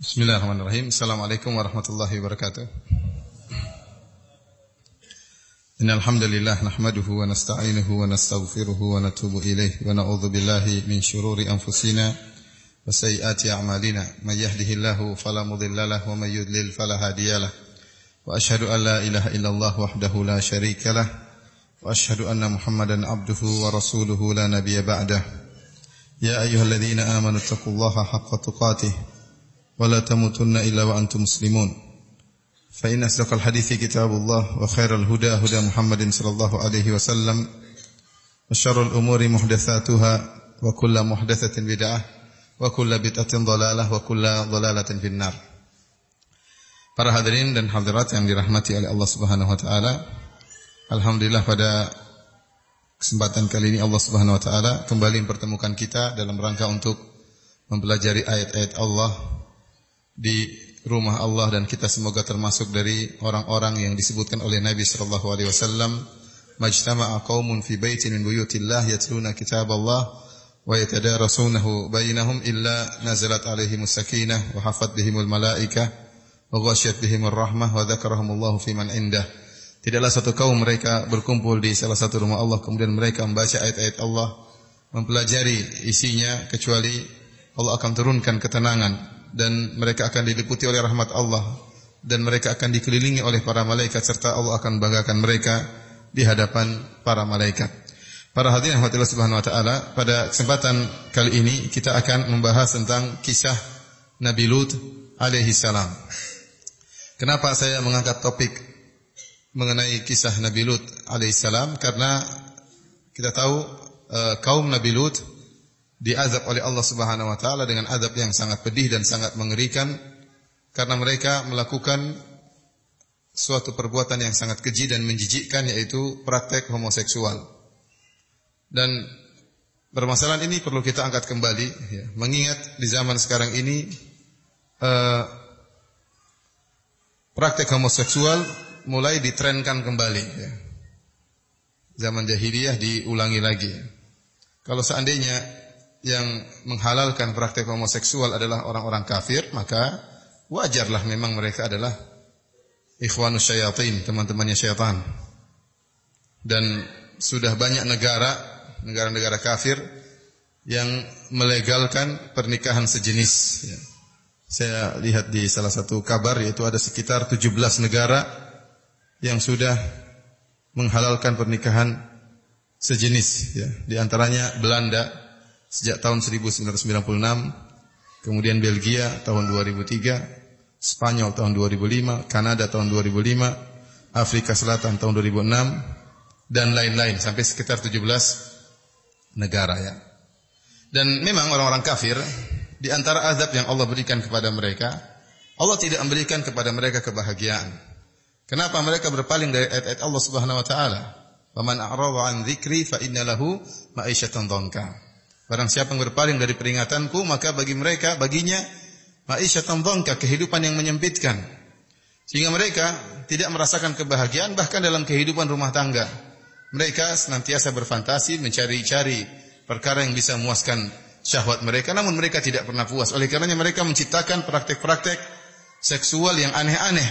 بسم الله الرحمن الرحيم السلام عليكم ورحمة الله وبركاته إن الحمد لله نحمده ونستعينه ونستغفره ونتوب إليه ونعوذ بالله من شرور أنفسنا وسيئات أعمالنا من يهده الله فلا مضل له ومن يضلل فلا هادي له وأشهد أن لا إله إلا الله وحده لا شريك له وأشهد أن محمدا عبده ورسوله لا نبي بعده يا أيها الذين آمنوا اتقوا الله حق تقاته wa la tamutunna illa wa antum muslimun. فإن أصدق الحديث كتاب الله وخير الهدى هدى محمد صلى الله عليه وسلم وشر الأمور محدثاتها وكل محدثة بدعة وكل بدعة ضلالة وكل ضلالة في النار Para hadirin dan hadirat yang dirahmati oleh Allah Subhanahu wa taala. Alhamdulillah pada kesempatan kali ini Allah Subhanahu wa taala kembali mempertemukan kita dalam rangka untuk mempelajari ayat-ayat Allah di rumah Allah dan kita semoga termasuk dari orang-orang yang disebutkan oleh Nabi sallallahu alaihi wasallam majtama'a qaumun fi baitin min buyutillah yatluna kitaballah wa yatadarasunahu bainahum illa nazalat alaihimus sakinah wa hafat bihimul malaikah wa ghasyat bihimur rahmah wa dzakarahumullahu fi man indah. Tidaklah satu kaum mereka berkumpul di salah satu rumah Allah kemudian mereka membaca ayat-ayat Allah mempelajari isinya kecuali Allah akan turunkan ketenangan dan mereka akan diliputi oleh rahmat Allah dan mereka akan dikelilingi oleh para malaikat serta Allah akan banggakan mereka di hadapan para malaikat. Para hadirin rahmatillah subhanahu wa taala, pada kesempatan kali ini kita akan membahas tentang kisah Nabi Lut alaihi salam. Kenapa saya mengangkat topik mengenai kisah Nabi Lut alaihi salam? Karena kita tahu uh, kaum Nabi Lut diazab oleh Allah Subhanahu wa taala dengan azab yang sangat pedih dan sangat mengerikan karena mereka melakukan suatu perbuatan yang sangat keji dan menjijikkan yaitu praktek homoseksual. Dan permasalahan ini perlu kita angkat kembali ya, mengingat di zaman sekarang ini uh, praktek homoseksual mulai ditrenkan kembali ya. Zaman jahiliyah diulangi lagi. Kalau seandainya yang menghalalkan praktek homoseksual adalah orang-orang kafir, maka wajarlah memang mereka adalah ikhwanus syayatin, teman-temannya syaitan. Dan sudah banyak negara, negara-negara kafir yang melegalkan pernikahan sejenis. Ya. Saya lihat di salah satu kabar yaitu ada sekitar 17 negara yang sudah menghalalkan pernikahan sejenis ya. Di antaranya Belanda, sejak tahun 1996, kemudian Belgia tahun 2003, Spanyol tahun 2005, Kanada tahun 2005, Afrika Selatan tahun 2006 dan lain-lain sampai sekitar 17 negara ya. Dan memang orang-orang kafir di antara azab yang Allah berikan kepada mereka, Allah tidak memberikan kepada mereka kebahagiaan. Kenapa mereka berpaling dari ayat-ayat Allah Subhanahu wa taala? "Faman a'rada an dzikri fa inna lahu ma'isyatan dhanka." Barang siapa yang berpaling dari peringatanku, maka bagi mereka, baginya, ma'isyatan dhanka, kehidupan yang menyempitkan. Sehingga mereka tidak merasakan kebahagiaan bahkan dalam kehidupan rumah tangga. Mereka senantiasa berfantasi mencari-cari perkara yang bisa memuaskan syahwat mereka namun mereka tidak pernah puas. Oleh karenanya mereka menciptakan praktek-praktek seksual yang aneh-aneh.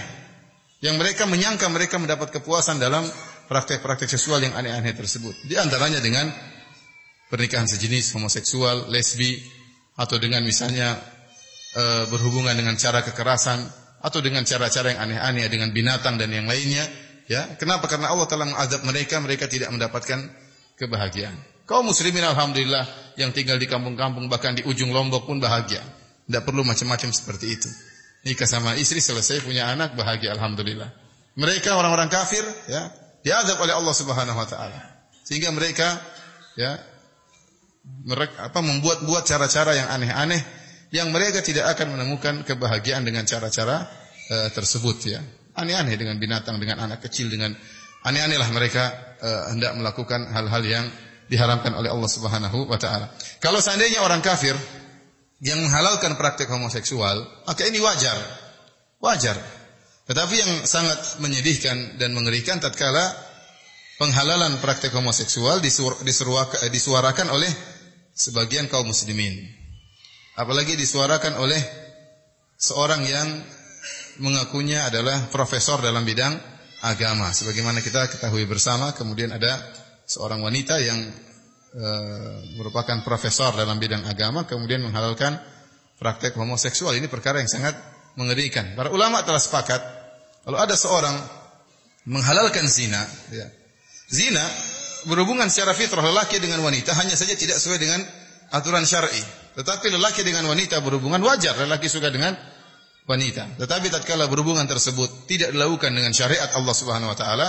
Yang mereka menyangka mereka mendapat kepuasan dalam praktek-praktek seksual yang aneh-aneh tersebut. Di antaranya dengan pernikahan sejenis homoseksual, lesbi atau dengan misalnya e, berhubungan dengan cara kekerasan atau dengan cara-cara yang aneh-aneh dengan binatang dan yang lainnya, ya. Kenapa? Karena Allah telah mengazab mereka, mereka tidak mendapatkan kebahagiaan. Kaum muslimin alhamdulillah yang tinggal di kampung-kampung bahkan di ujung Lombok pun bahagia. Tidak perlu macam-macam seperti itu. Nikah sama istri selesai punya anak bahagia alhamdulillah. Mereka orang-orang kafir ya, diazab oleh Allah Subhanahu wa taala. Sehingga mereka ya mereka apa membuat-buat cara-cara yang aneh-aneh yang mereka tidak akan menemukan kebahagiaan dengan cara-cara uh, tersebut ya. Aneh-aneh dengan binatang, dengan anak kecil, dengan aneh-aneh lah mereka uh, hendak melakukan hal-hal yang diharamkan oleh Allah Subhanahu wa taala. Kalau seandainya orang kafir yang menghalalkan praktek homoseksual, maka ini wajar. Wajar. Tetapi yang sangat menyedihkan dan mengerikan tatkala penghalalan praktek homoseksual disuarakan oleh sebagian kaum muslimin. Apalagi disuarakan oleh seorang yang mengakunya adalah profesor dalam bidang agama. Sebagaimana kita ketahui bersama, kemudian ada seorang wanita yang e, merupakan profesor dalam bidang agama, kemudian menghalalkan praktek homoseksual. Ini perkara yang sangat mengerikan. Para ulama telah sepakat, kalau ada seorang menghalalkan zina, ya, zina berhubungan secara fitrah lelaki dengan wanita hanya saja tidak sesuai dengan aturan syar'i. Tetapi lelaki dengan wanita berhubungan wajar, lelaki suka dengan wanita. Tetapi tatkala berhubungan tersebut tidak dilakukan dengan syariat Allah Subhanahu wa taala,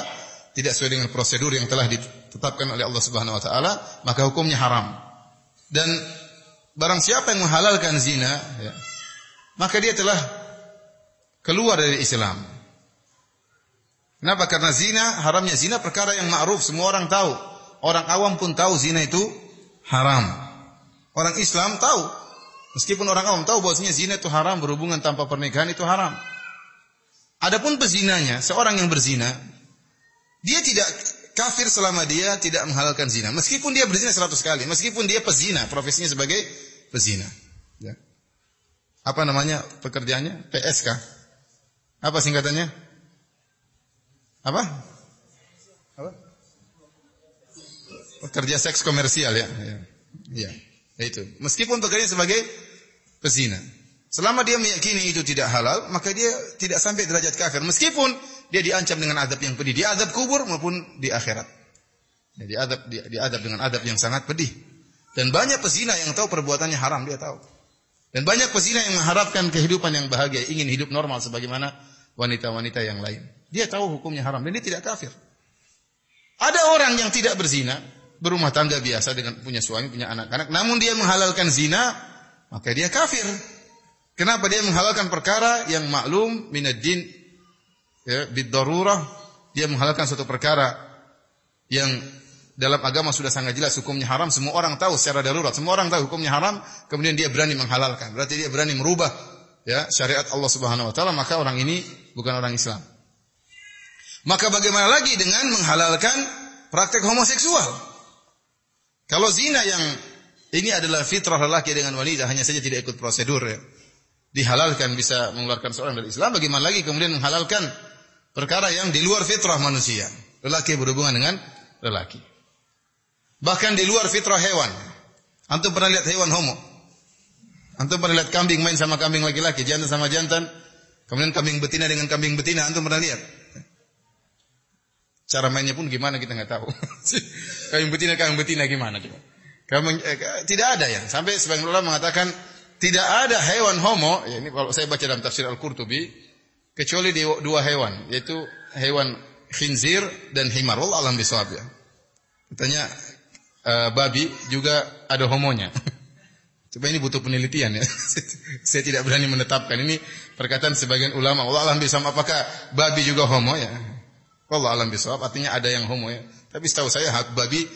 tidak sesuai dengan prosedur yang telah ditetapkan oleh Allah Subhanahu wa taala, maka hukumnya haram. Dan barang siapa yang menghalalkan zina, ya, maka dia telah keluar dari Islam. Kenapa? Karena zina, haramnya zina perkara yang ma'ruf, semua orang tahu. Orang awam pun tahu zina itu haram. Orang Islam tahu Meskipun orang awam tahu bahwasanya zina itu haram, berhubungan tanpa pernikahan itu haram. Adapun pezinanya, seorang yang berzina, dia tidak kafir selama dia tidak menghalalkan zina. Meskipun dia berzina seratus kali, meskipun dia pezina, profesinya sebagai pezina. Ya. Apa namanya pekerjaannya? PSK. Apa singkatannya? Apa? Apa? Pekerja seks komersial ya. Ya. ya. Itu. Meskipun pekerjaan sebagai pezina. Selama dia meyakini itu tidak halal, maka dia tidak sampai derajat kafir. Meskipun dia diancam dengan adab yang pedih, di adab kubur maupun di akhirat. Ya, di adab di, di adab dengan adab yang sangat pedih. Dan banyak pezina yang tahu perbuatannya haram, dia tahu. Dan banyak pezina yang mengharapkan kehidupan yang bahagia, ingin hidup normal sebagaimana wanita-wanita yang lain. Dia tahu hukumnya haram dan dia tidak kafir. Ada orang yang tidak berzina, berumah tangga biasa dengan punya suami, punya anak-anak, namun dia menghalalkan zina, maka dia kafir. Kenapa dia menghalalkan perkara yang maklum minad din ya darurah dia menghalalkan suatu perkara yang dalam agama sudah sangat jelas hukumnya haram, semua orang tahu secara darurat, semua orang tahu hukumnya haram, kemudian dia berani menghalalkan. Berarti dia berani merubah ya syariat Allah Subhanahu wa taala, maka orang ini bukan orang Islam. Maka bagaimana lagi dengan menghalalkan praktek homoseksual? Kalau zina yang ini adalah fitrah lelaki dengan wanita hanya saja tidak ikut prosedur ya. Dihalalkan bisa mengeluarkan seorang dari Islam, bagaimana lagi kemudian menghalalkan perkara yang di luar fitrah manusia. Lelaki berhubungan dengan lelaki. Bahkan di luar fitrah hewan. Antum pernah lihat hewan homo? Antum pernah lihat kambing main sama kambing laki-laki, jantan sama jantan, kemudian kambing betina dengan kambing betina, antum pernah lihat? Cara mainnya pun gimana kita nggak tahu. kambing betina kambing betina gimana coba? Kambing, eh, tidak ada ya. Sampai sebagian ulama mengatakan tidak ada hewan homo. Ya, ini kalau saya baca dalam tafsir Al-Qurtubi kecuali di dua hewan yaitu hewan khinzir dan himar. Allah alam bisawab ya. Katanya uh, babi juga ada homonya. Coba ini butuh penelitian ya. saya tidak berani menetapkan ini perkataan sebagian ulama. Allah alam bisawab apakah babi juga homo ya? Allah alam bisawab artinya ada yang homo ya. Tapi setahu saya hak babi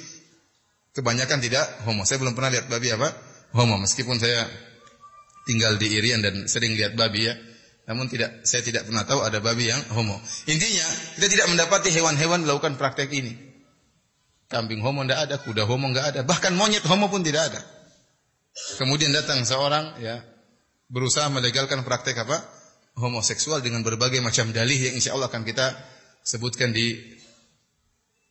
kebanyakan tidak homo. Saya belum pernah lihat babi apa? Homo. Meskipun saya tinggal di Irian dan sering lihat babi ya. Namun tidak saya tidak pernah tahu ada babi yang homo. Intinya kita tidak mendapati hewan-hewan melakukan praktek ini. Kambing homo tidak ada, kuda homo tidak ada, bahkan monyet homo pun tidak ada. Kemudian datang seorang ya berusaha melegalkan praktek apa? Homoseksual dengan berbagai macam dalih yang insya Allah akan kita sebutkan di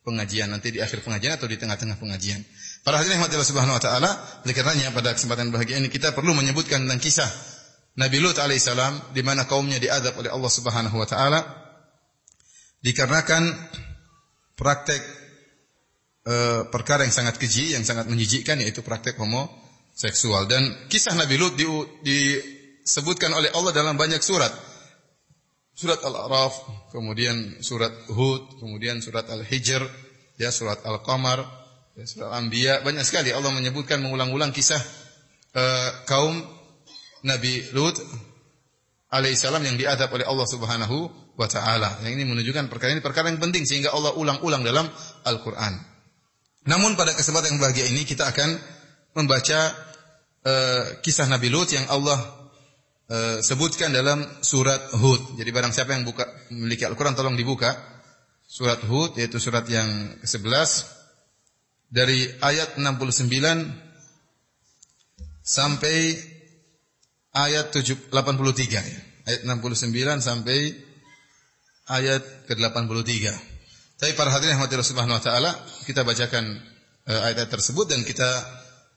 pengajian nanti di akhir pengajian atau di tengah-tengah pengajian. Para hadirin yang Subhanahu wa taala, karenanya pada kesempatan bahagia ini kita perlu menyebutkan tentang kisah Nabi Lut alaihissalam di mana kaumnya diadab oleh Allah Subhanahu wa taala dikarenakan praktek e, perkara yang sangat keji, yang sangat menjijikkan yaitu praktek homoseksual dan kisah Nabi Lut di, disebutkan oleh Allah dalam banyak surat surat Al-A'raf, kemudian surat Hud, kemudian surat Al-Hijr, ya surat Al-Qamar, ya, surat Al-Anbiya, banyak sekali Allah menyebutkan mengulang-ulang kisah uh, kaum Nabi Lut alaihissalam yang diadab oleh Allah Subhanahu wa taala. Yang ini menunjukkan perkara ini perkara yang penting sehingga Allah ulang-ulang dalam Al-Qur'an. Namun pada kesempatan yang bahagia ini kita akan membaca uh, kisah Nabi Lut yang Allah uh, sebutkan dalam surat Hud. Jadi barang siapa yang buka memiliki Al-Qur'an tolong dibuka. Surat Hud yaitu surat yang ke-11 dari ayat 69 sampai ayat 83 ya. Ayat 69 sampai ayat ke-83. Tapi para hadirin yang Allah Subhanahu wa taala, kita bacakan uh, ayat-ayat tersebut dan kita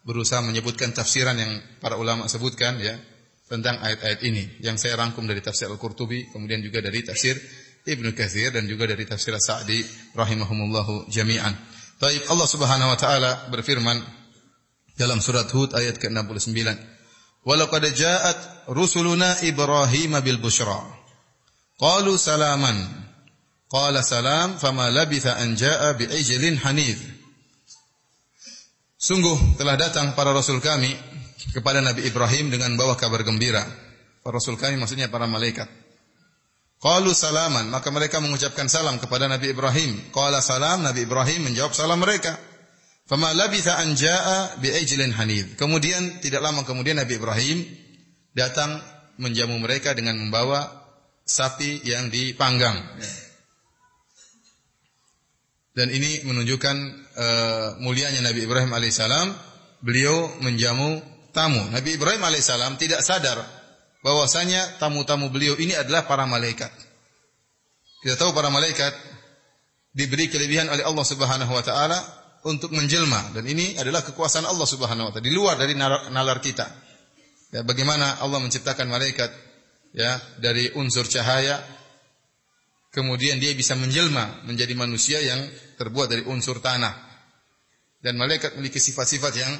berusaha menyebutkan tafsiran yang para ulama sebutkan ya tentang ayat-ayat ini yang saya rangkum dari tafsir Al-Qurtubi, kemudian juga dari tafsir Ibnu Katsir dan juga dari tafsir Sa'di rahimahumullahu jami'an. Baik, Allah Subhanahu wa taala berfirman dalam surat Hud ayat ke-69. Walaqad ja'at rusuluna Ibrahim bil busyra. Qalu salaman. Qala salam fama labitha an jaa bi'ijlin hanidh. Sungguh telah datang para rasul kami kepada Nabi Ibrahim dengan bawa kabar gembira. Para rasul kami maksudnya para malaikat. Qalu salaman, maka mereka mengucapkan salam kepada Nabi Ibrahim. Qala salam, Nabi Ibrahim menjawab salam mereka. Fama labitha an jaa bi'ijlin hanidh. Kemudian tidak lama kemudian Nabi Ibrahim datang menjamu mereka dengan membawa sapi yang dipanggang. Dan ini menunjukkan uh, mulianya Nabi Ibrahim alaihissalam. Beliau menjamu tamu. Nabi Ibrahim alaihissalam tidak sadar bahwasanya tamu-tamu beliau ini adalah para malaikat. Kita tahu para malaikat diberi kelebihan oleh Allah Subhanahu wa taala untuk menjelma dan ini adalah kekuasaan Allah Subhanahu wa taala di luar dari nalar kita. Ya, bagaimana Allah menciptakan malaikat ya dari unsur cahaya kemudian dia bisa menjelma menjadi manusia yang terbuat dari unsur tanah. Dan malaikat memiliki sifat-sifat yang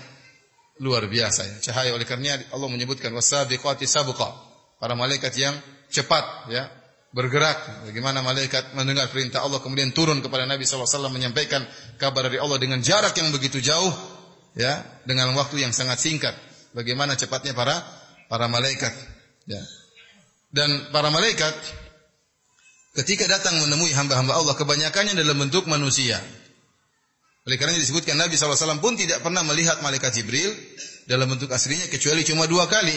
luar biasa ya. Cahaya oleh karenanya Allah menyebutkan wasabiqati sabqa. Para malaikat yang cepat ya, bergerak. Bagaimana malaikat mendengar perintah Allah kemudian turun kepada Nabi SAW menyampaikan kabar dari Allah dengan jarak yang begitu jauh ya, dengan waktu yang sangat singkat. Bagaimana cepatnya para para malaikat ya. Dan para malaikat ketika datang menemui hamba-hamba Allah kebanyakannya dalam bentuk manusia. Oleh karena disebutkan Nabi SAW pun tidak pernah melihat malaikat Jibril dalam bentuk aslinya kecuali cuma dua kali.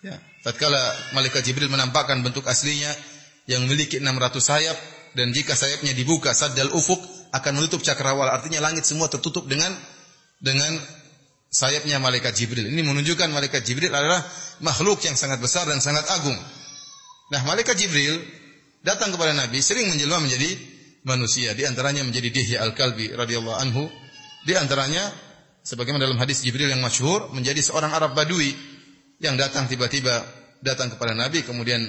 Ya. Tatkala malaikat Jibril menampakkan bentuk aslinya yang memiliki 600 sayap dan jika sayapnya dibuka saddal ufuk akan menutup cakrawala artinya langit semua tertutup dengan dengan sayapnya malaikat Jibril. Ini menunjukkan malaikat Jibril adalah makhluk yang sangat besar dan sangat agung. Nah, malaikat Jibril datang kepada Nabi sering menjelma menjadi manusia. Di antaranya menjadi Dihya Al-Kalbi radhiyallahu anhu. Di antaranya sebagaimana dalam hadis Jibril yang masyhur menjadi seorang Arab Badui yang datang tiba-tiba datang kepada Nabi kemudian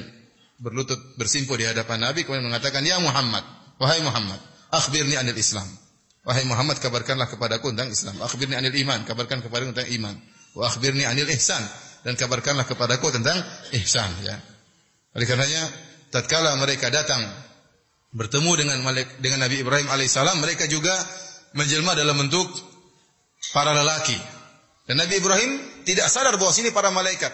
berlutut bersimpuh di hadapan Nabi kemudian mengatakan ya Muhammad wahai Muhammad akhbirni anil Islam wahai Muhammad kabarkanlah kepadaku tentang Islam akhbirni anil iman kabarkan kepadaku tentang iman wa akhbirni anil ihsan dan kabarkanlah kepadaku tentang ihsan ya oleh karenanya tatkala mereka datang bertemu dengan dengan Nabi Ibrahim alaihissalam, mereka juga menjelma dalam bentuk para lelaki. Dan Nabi Ibrahim tidak sadar bahwa sini para malaikat.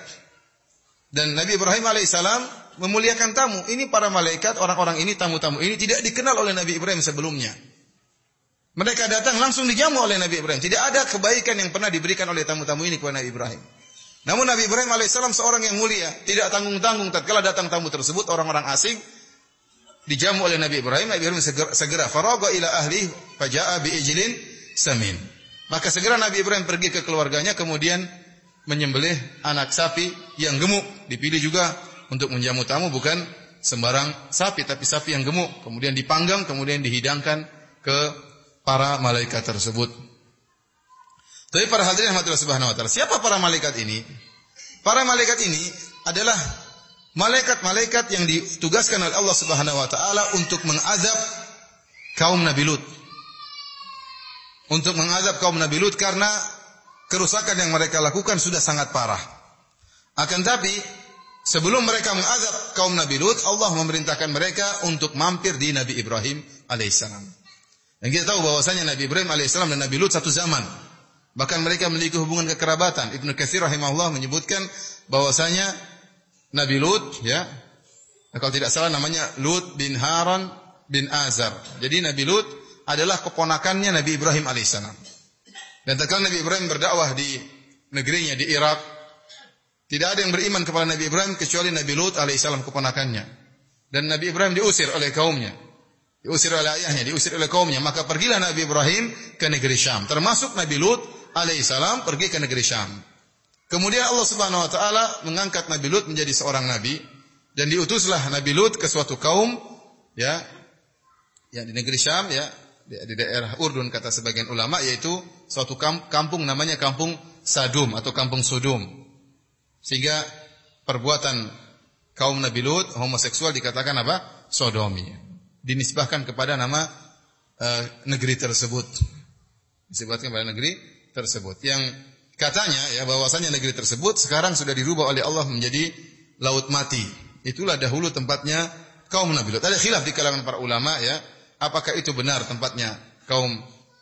Dan Nabi Ibrahim alaihissalam memuliakan tamu. Ini para malaikat, orang-orang ini, tamu-tamu ini tidak dikenal oleh Nabi Ibrahim sebelumnya. Mereka datang langsung dijamu oleh Nabi Ibrahim. Tidak ada kebaikan yang pernah diberikan oleh tamu-tamu ini kepada Nabi Ibrahim. Namun Nabi Ibrahim alaihissalam seorang yang mulia, tidak tanggung-tanggung tatkala datang tamu tersebut orang-orang asing dijamu oleh Nabi Ibrahim, Nabi Ibrahim segera, segera faraga ila ahli faja'a bi ijlin samin. Maka segera Nabi Ibrahim pergi ke keluarganya kemudian menyembelih anak sapi yang gemuk. Dipilih juga untuk menjamu tamu bukan sembarang sapi tapi sapi yang gemuk. Kemudian dipanggang, kemudian dihidangkan ke para malaikat tersebut. Tapi para hadirin yang subhanahu wa ta'ala. Siapa para malaikat ini? Para malaikat ini adalah malaikat-malaikat yang ditugaskan oleh Allah subhanahu wa ta'ala untuk mengazab kaum Nabi Lut. Untuk mengazab kaum Nabi Lut karena kerusakan yang mereka lakukan sudah sangat parah. Akan tapi, sebelum mereka mengazab kaum Nabi Lut, Allah memerintahkan mereka untuk mampir di Nabi Ibrahim alaihissalam. Dan kita tahu bahwasanya Nabi Ibrahim alaihissalam dan Nabi Lut satu zaman. Bahkan mereka memiliki hubungan kekerabatan. Ibnu Katsir rahimahullah menyebutkan bahwasanya Nabi Lut ya kalau tidak salah namanya Lut bin Haran bin Azar. Jadi Nabi Lut adalah keponakannya Nabi Ibrahim alaihissalam. Dan tatkala Nabi Ibrahim berdakwah di negerinya di Irak, tidak ada yang beriman kepada Nabi Ibrahim kecuali Nabi Lut alaihissalam keponakannya. Dan Nabi Ibrahim diusir oleh kaumnya. Diusir oleh ayahnya, diusir oleh kaumnya. Maka pergilah Nabi Ibrahim ke negeri Syam. Termasuk Nabi Lut alaihissalam pergi ke negeri Syam. Kemudian Allah Subhanahu wa taala mengangkat Nabi Lut menjadi seorang nabi dan diutuslah Nabi Lut ke suatu kaum ya yang di negeri Syam ya di daerah Urdun kata sebagian ulama yaitu suatu kampung namanya kampung Sadum atau kampung Sodom. Sehingga perbuatan kaum Nabi Lut homoseksual dikatakan apa? Sodomi. Dinisbahkan kepada nama uh, negeri tersebut. Disebutkan pada negeri tersebut. Yang katanya ya bahwasanya negeri tersebut sekarang sudah dirubah oleh Allah menjadi laut mati. Itulah dahulu tempatnya kaum Nabi Lut. Ada khilaf di kalangan para ulama ya apakah itu benar tempatnya kaum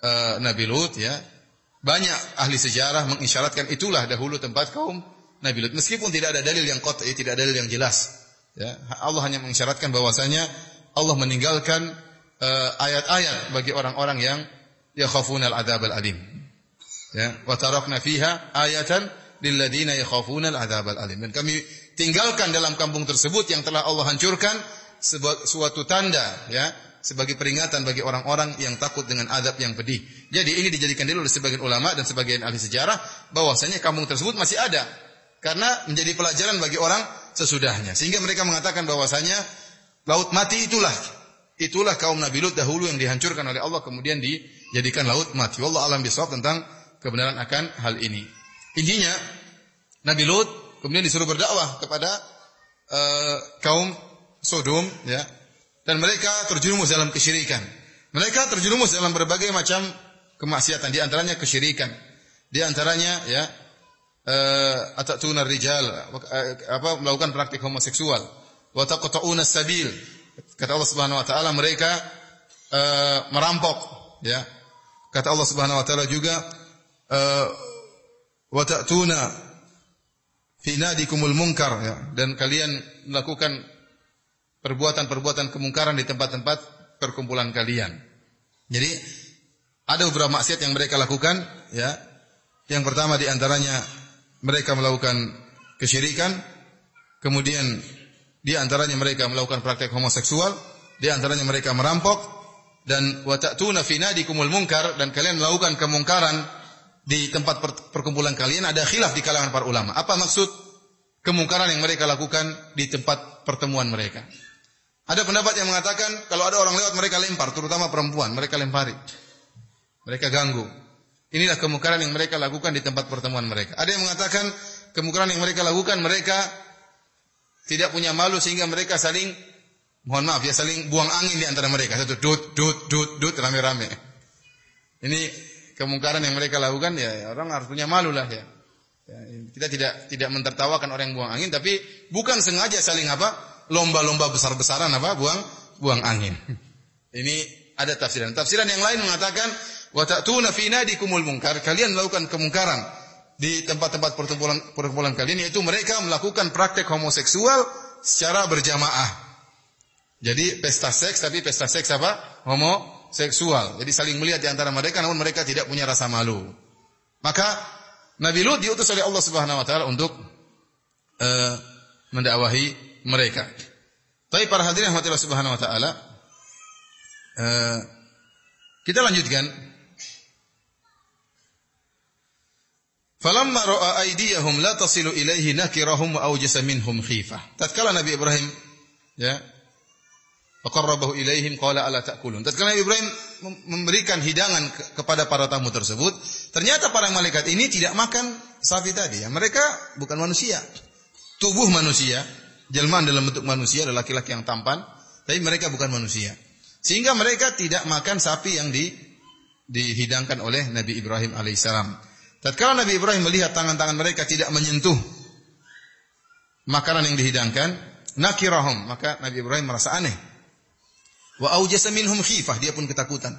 e, Nabi Lut ya. Banyak ahli sejarah mengisyaratkan itulah dahulu tempat kaum Nabi Lut. Meskipun tidak ada dalil yang qat'i, tidak ada dalil yang jelas. Ya, Allah hanya mengisyaratkan bahwasanya Allah meninggalkan eh, ayat-ayat uh, bagi orang-orang yang yakhafunal adzab al-alim. Ya, wa tarakna fiha ayatan lil ladzina yakhafuna al-adzab al-alim. Dan kami tinggalkan dalam kampung tersebut yang telah Allah hancurkan suatu tanda ya sebagai peringatan bagi orang-orang yang takut dengan adab yang pedih. Jadi ini dijadikan dulu oleh sebagian ulama dan sebagian ahli sejarah bahwasanya kampung tersebut masih ada karena menjadi pelajaran bagi orang sesudahnya. Sehingga mereka mengatakan bahwasanya laut mati itulah itulah kaum Nabi Lut dahulu yang dihancurkan oleh Allah kemudian dijadikan laut mati. Wallah alam bisawab tentang kebenaran akan hal ini. Intinya Nabi Lut kemudian disuruh berdakwah kepada uh, kaum Sodom ya dan mereka terjerumus dalam kesyirikan. Mereka terjerumus dalam berbagai macam kemaksiatan, di antaranya kesyirikan. Di antaranya ya uh, atatuna rijal apa melakukan praktik homoseksual. Wa taqta'una sabil. Kata Allah Subhanahu wa taala mereka uh, merampok ya. Kata Allah Subhanahu wa taala juga wa ta'tuna fi nadikumul munkar ya dan kalian melakukan perbuatan-perbuatan kemungkaran di tempat-tempat perkumpulan kalian. Jadi ada beberapa maksiat yang mereka lakukan, ya. Yang pertama di antaranya mereka melakukan kesyirikan, kemudian di antaranya mereka melakukan praktek homoseksual, di antaranya mereka merampok dan wa ta'tuna fi nadikumul munkar dan kalian melakukan kemungkaran di tempat perkumpulan kalian ada khilaf di kalangan para ulama. Apa maksud kemungkaran yang mereka lakukan di tempat pertemuan mereka? Ada pendapat yang mengatakan kalau ada orang lewat mereka lempar, terutama perempuan, mereka lempari. Mereka ganggu. Inilah kemungkaran yang mereka lakukan di tempat pertemuan mereka. Ada yang mengatakan kemungkaran yang mereka lakukan mereka tidak punya malu sehingga mereka saling mohon maaf ya saling buang angin di antara mereka. Satu dut dut dut dut rame-rame. Ini kemungkaran yang mereka lakukan ya orang harus punya malu lah ya. ya kita tidak tidak mentertawakan orang yang buang angin tapi bukan sengaja saling apa? lomba-lomba besar-besaran apa? Buang buang angin. Ini ada tafsiran. Tafsiran yang lain mengatakan wa ta'tuna fi nadikumul munkar. Kalian melakukan kemungkaran di tempat-tempat perkumpulan perkumpulan kalian yaitu mereka melakukan praktek homoseksual secara berjamaah. Jadi pesta seks tapi pesta seks apa? Homoseksual. Jadi saling melihat di antara mereka namun mereka tidak punya rasa malu. Maka Nabi Lut diutus oleh Allah Subhanahu wa taala untuk uh, mendakwahi mereka. Tapi para hadirin Allah Subhanahu wa taala uh, kita lanjutkan. Falamma ra'a aydiyahum la tasilu ilaihi nakirahum wa awjasa minhum khifah. Tatkala Nabi Ibrahim ya faqarrabahu ilaihim qala ala ta'kulun. Tatkala Ibrahim memberikan hidangan kepada para tamu tersebut, ternyata para malaikat ini tidak makan sapi tadi. Ya, mereka bukan manusia. Tubuh manusia jelmaan dalam bentuk manusia, adalah laki-laki yang tampan, tapi mereka bukan manusia. Sehingga mereka tidak makan sapi yang di, dihidangkan oleh Nabi Ibrahim alaihissalam. Tatkala Nabi Ibrahim melihat tangan-tangan mereka tidak menyentuh makanan yang dihidangkan, nakirahum, maka Nabi Ibrahim merasa aneh. Wa aujasa minhum khifah, dia pun ketakutan.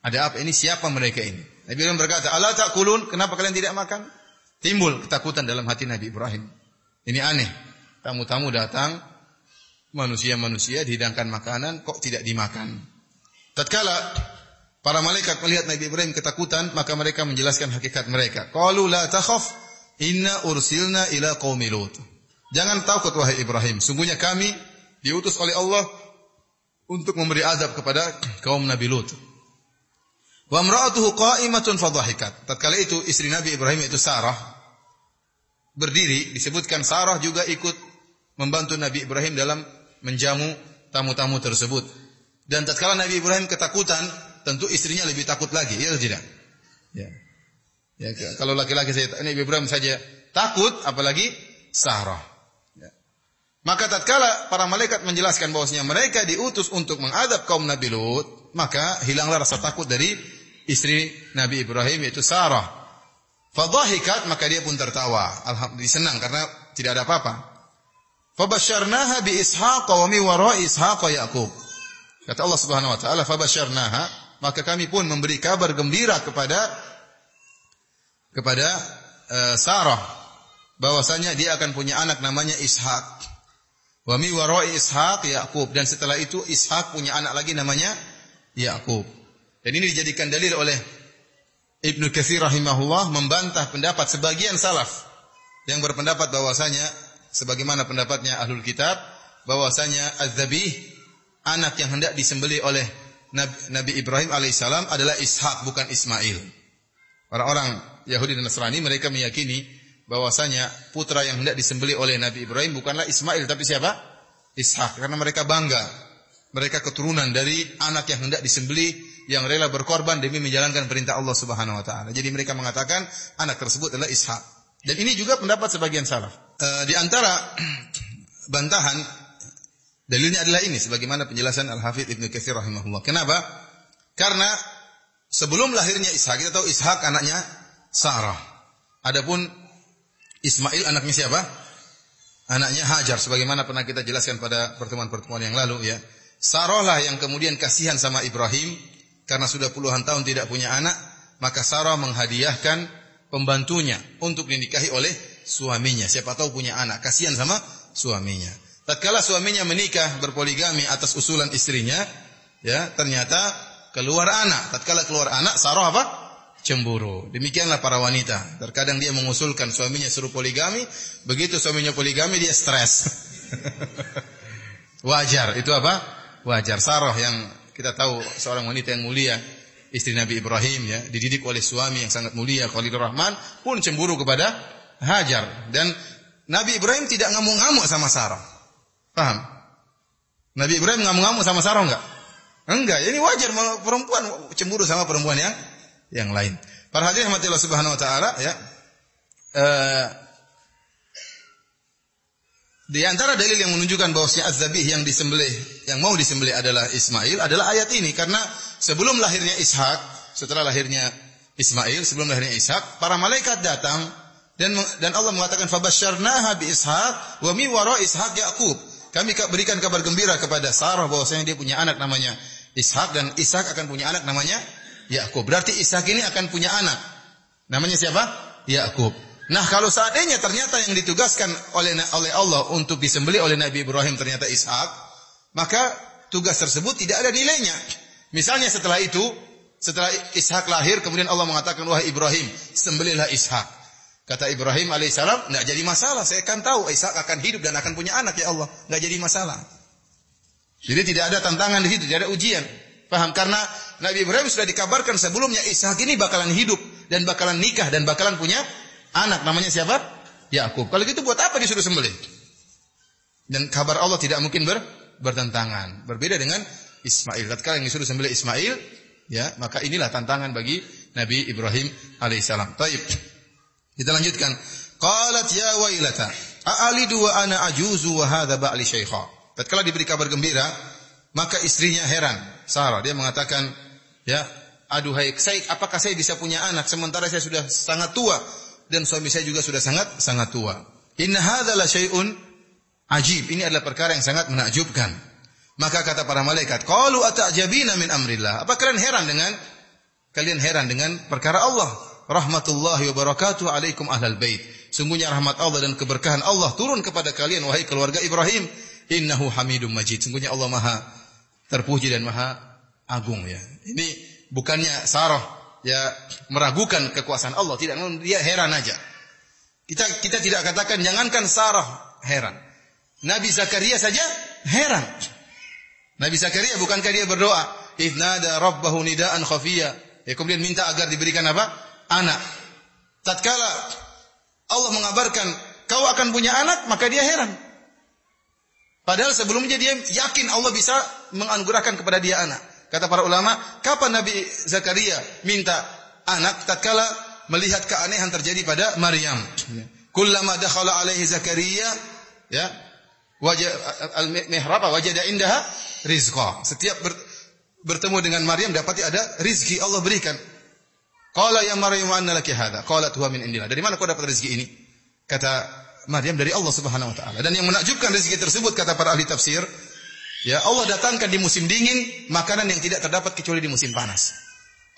Ada apa ini? Siapa mereka ini? Nabi Ibrahim berkata, "Ala takulun? Kenapa kalian tidak makan?" Timbul ketakutan dalam hati Nabi Ibrahim. Ini aneh. Tamu-tamu datang, manusia-manusia dihidangkan makanan, kok tidak dimakan. Tatkala para malaikat melihat Nabi Ibrahim ketakutan, maka mereka menjelaskan hakikat mereka. Qalu la takhaf, inna ursilna ila qaumi. Jangan takut wahai Ibrahim, sungguhnya kami diutus oleh Allah untuk memberi azab kepada kaum Nabi Lut. Wa imra'atuhu qa'imatun fadhahikat. Tatkala itu istri Nabi Ibrahim itu Sarah berdiri disebutkan Sarah juga ikut membantu Nabi Ibrahim dalam menjamu tamu-tamu tersebut. Dan tatkala Nabi Ibrahim ketakutan, tentu istrinya lebih takut lagi, ya tidak? Ya. Ya, kalau laki-laki saya Nabi Ibrahim saja takut, apalagi Sarah. Maka tatkala para malaikat menjelaskan bahwasanya mereka diutus untuk mengadab kaum Nabi Lut, maka hilanglah rasa takut dari istri Nabi Ibrahim yaitu Sarah. Fadhahikat maka dia pun tertawa. Alhamdulillah senang karena tidak ada apa-apa. Fabasyarnaha bi Ishaq wa mi wara Ishaq Yaqub. Kata Allah Subhanahu wa taala, fabasyarnaha maka kami pun memberi kabar gembira kepada kepada uh, Sarah bahwasanya dia akan punya anak namanya Ishak. Wa mi wara Ishaq Yaqub dan setelah itu Ishak punya anak lagi namanya Yaqub. Dan ini dijadikan dalil oleh Ibnu Katsir rahimahullah membantah pendapat sebagian salaf yang berpendapat bahwasanya sebagaimana pendapatnya ahlul kitab bahwasanya az-zabih anak yang hendak disembelih oleh Nabi, Ibrahim alaihissalam adalah Ishak bukan Ismail. Orang-orang Yahudi dan Nasrani mereka meyakini bahwasanya putra yang hendak disembelih oleh Nabi Ibrahim bukanlah Ismail tapi siapa? Ishak karena mereka bangga mereka keturunan dari anak yang hendak disembelih yang rela berkorban demi menjalankan perintah Allah Subhanahu wa taala. Jadi mereka mengatakan anak tersebut adalah Ishak. Dan ini juga pendapat sebagian salaf. E, di antara bantahan dalilnya adalah ini sebagaimana penjelasan Al-Hafidz Ibnu Katsir rahimahullah. Kenapa? Karena sebelum lahirnya Ishak kita tahu Ishak anaknya Sarah. Adapun Ismail anaknya siapa? Anaknya Hajar sebagaimana pernah kita jelaskan pada pertemuan-pertemuan yang lalu ya. Sarah lah yang kemudian kasihan sama Ibrahim karena sudah puluhan tahun tidak punya anak, maka Sarah menghadiahkan pembantunya untuk dinikahi oleh suaminya. Siapa tahu punya anak, kasihan sama suaminya. Tatkala suaminya menikah berpoligami atas usulan istrinya, ya ternyata keluar anak. Tatkala keluar anak, Sarah apa? Cemburu. Demikianlah para wanita. Terkadang dia mengusulkan suaminya suruh poligami, begitu suaminya poligami dia stres. Wajar. Itu apa? Wajar. Sarah yang kita tahu seorang wanita yang mulia, istri Nabi Ibrahim ya, dididik oleh suami yang sangat mulia Khalilur Rahman pun cemburu kepada Hajar dan Nabi Ibrahim tidak ngamuk-ngamuk sama Sarah. Paham? Nabi Ibrahim ngamuk-ngamuk sama Sarah enggak? Enggak, ini wajar perempuan cemburu sama perempuan yang yang lain. Para hadirin rahmatillah subhanahu wa taala ya. Uh, di antara dalil yang menunjukkan bahwasanya az-zabih yang disembelih, yang mau disembelih adalah Ismail adalah ayat ini karena sebelum lahirnya Ishak, setelah lahirnya Ismail, sebelum lahirnya Ishak, para malaikat datang dan dan Allah mengatakan fabasyarnaha bi Ishak wa mi wara Ishak Yaqub. Kami berikan kabar gembira kepada Sarah bahwasanya dia punya anak namanya Ishak dan Ishak akan punya anak namanya Yakub. Berarti Ishak ini akan punya anak. Namanya siapa? Yakub. Nah, kalau seandainya ternyata yang ditugaskan oleh oleh Allah untuk disembeli oleh Nabi Ibrahim ternyata Ishak, maka tugas tersebut tidak ada nilainya. Misalnya setelah itu, setelah Ishak lahir, kemudian Allah mengatakan, wahai Ibrahim, sembelilah Ishak. Kata Ibrahim alaihissalam, nggak jadi masalah. Saya kan tahu Ishak akan hidup dan akan punya anak ya Allah, nggak jadi masalah. Jadi tidak ada tantangan di situ, tidak ada ujian. Paham? Karena Nabi Ibrahim sudah dikabarkan sebelumnya Ishak ini bakalan hidup dan bakalan nikah dan bakalan punya Anak namanya siapa? Yakub. Kalau gitu buat apa disuruh sembelih? Dan kabar Allah tidak mungkin ber, bertentangan. Berbeda dengan Ismail. Tatkala yang disuruh sembelih Ismail, ya, maka inilah tantangan bagi Nabi Ibrahim alaihissalam. Taib. Kita lanjutkan. Qalat ya wailata, a'alidu wa ana ajuzu wa hadha ba'li syaikha. Tatkala diberi kabar gembira, maka istrinya heran. Sarah dia mengatakan, ya, aduhai, saya, apakah saya bisa punya anak sementara saya sudah sangat tua dan suami saya juga sudah sangat sangat tua. Inna hadzal syai'un ajib. Ini adalah perkara yang sangat menakjubkan. Maka kata para malaikat, "Qalu atajabina min amrillah?" Apa kalian heran dengan kalian heran dengan perkara Allah? Rahmatullahi wa barakatuh alaikum ahlal bait. Sungguhnya rahmat Allah dan keberkahan Allah turun kepada kalian wahai keluarga Ibrahim. Innahu Hamidum Majid. Sungguhnya Allah Maha terpuji dan Maha agung ya. Ini bukannya Sarah ya meragukan kekuasaan Allah, tidak dia heran aja. Kita kita tidak katakan jangankan Sarah heran. Nabi Zakaria saja heran. Nabi Zakaria bukankah dia berdoa, "Idnada rabbahu nidaan khafiyya." Ya kemudian minta agar diberikan apa? Anak. Tatkala Allah mengabarkan kau akan punya anak, maka dia heran. Padahal sebelumnya dia yakin Allah bisa menganugerahkan kepada dia anak. Kata para ulama, kapan Nabi Zakaria minta anak tatkala melihat keanehan terjadi pada Maryam. Kullama dakhala alaihi Zakaria ya wajah al-mihrab wajada indaha rizqa. Setiap ber, bertemu dengan Maryam dapati ada rizki Allah berikan. Qala ya Maryam anna laki hadha? Qalat huwa min indillah. Dari mana kau dapat rezeki ini? Kata Maryam dari Allah Subhanahu wa taala. Dan yang menakjubkan rezeki tersebut kata para ahli tafsir, ya Allah datangkan di musim dingin makanan yang tidak terdapat kecuali di musim panas.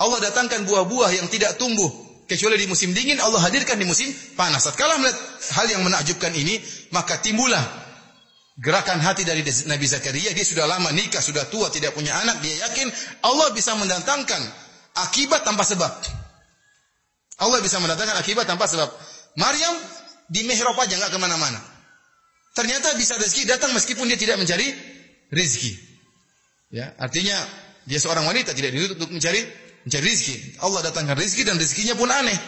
Allah datangkan buah-buah yang tidak tumbuh kecuali di musim dingin, Allah hadirkan di musim panas. Kalau melihat hal yang menakjubkan ini, maka timbullah gerakan hati dari Nabi Zakaria. Dia sudah lama nikah, sudah tua, tidak punya anak. Dia yakin Allah bisa mendatangkan akibat tanpa sebab. Allah bisa mendatangkan akibat tanpa sebab. Maryam di mihrab aja nggak ke mana-mana. Ternyata bisa rezeki datang meskipun dia tidak mencari rezeki. Ya, artinya dia seorang wanita tidak dituntut untuk mencari mencari rezeki. Allah datangkan rezeki dan rezekinya pun aneh.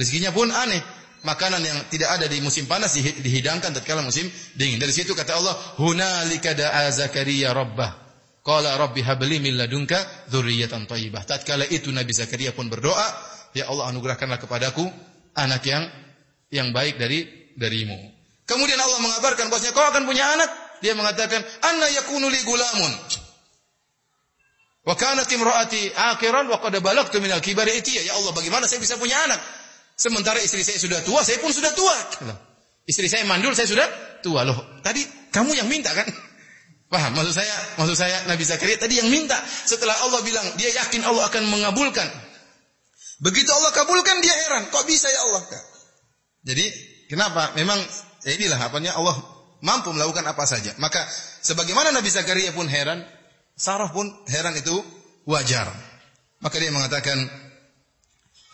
Rezekinya pun aneh. Makanan yang tidak ada di musim panas dihidangkan tatkala musim dingin. Dari situ kata Allah, "Hunalika da'a Zakaria rabbah." Qala rabbi habli min ladunka dzurriyyatan thayyibah. Tatkala itu Nabi Zakaria pun berdoa, "Ya Allah anugerahkanlah kepadaku anak yang yang baik dari darimu." Kemudian Allah mengabarkan bahwasanya kau akan punya anak. Dia mengatakan, "Anna yakunu li gulamun." Wa kanat imraati akhiran wa qad balagtu min al-kibari itiya. Ya Allah, bagaimana saya bisa punya anak? Sementara istri saya sudah tua, saya pun sudah tua. Istri saya mandul, saya sudah tua. Loh, tadi kamu yang minta kan? Paham? Maksud saya, maksud saya Nabi Zakaria tadi yang minta. Setelah Allah bilang, dia yakin Allah akan mengabulkan. Begitu Allah kabulkan, dia heran. Kok bisa ya Allah? Jadi, kenapa? Memang, ya inilah apanya Allah mampu melakukan apa saja. Maka, sebagaimana Nabi Zakaria pun heran, Sarah pun heran itu wajar. Maka dia mengatakan,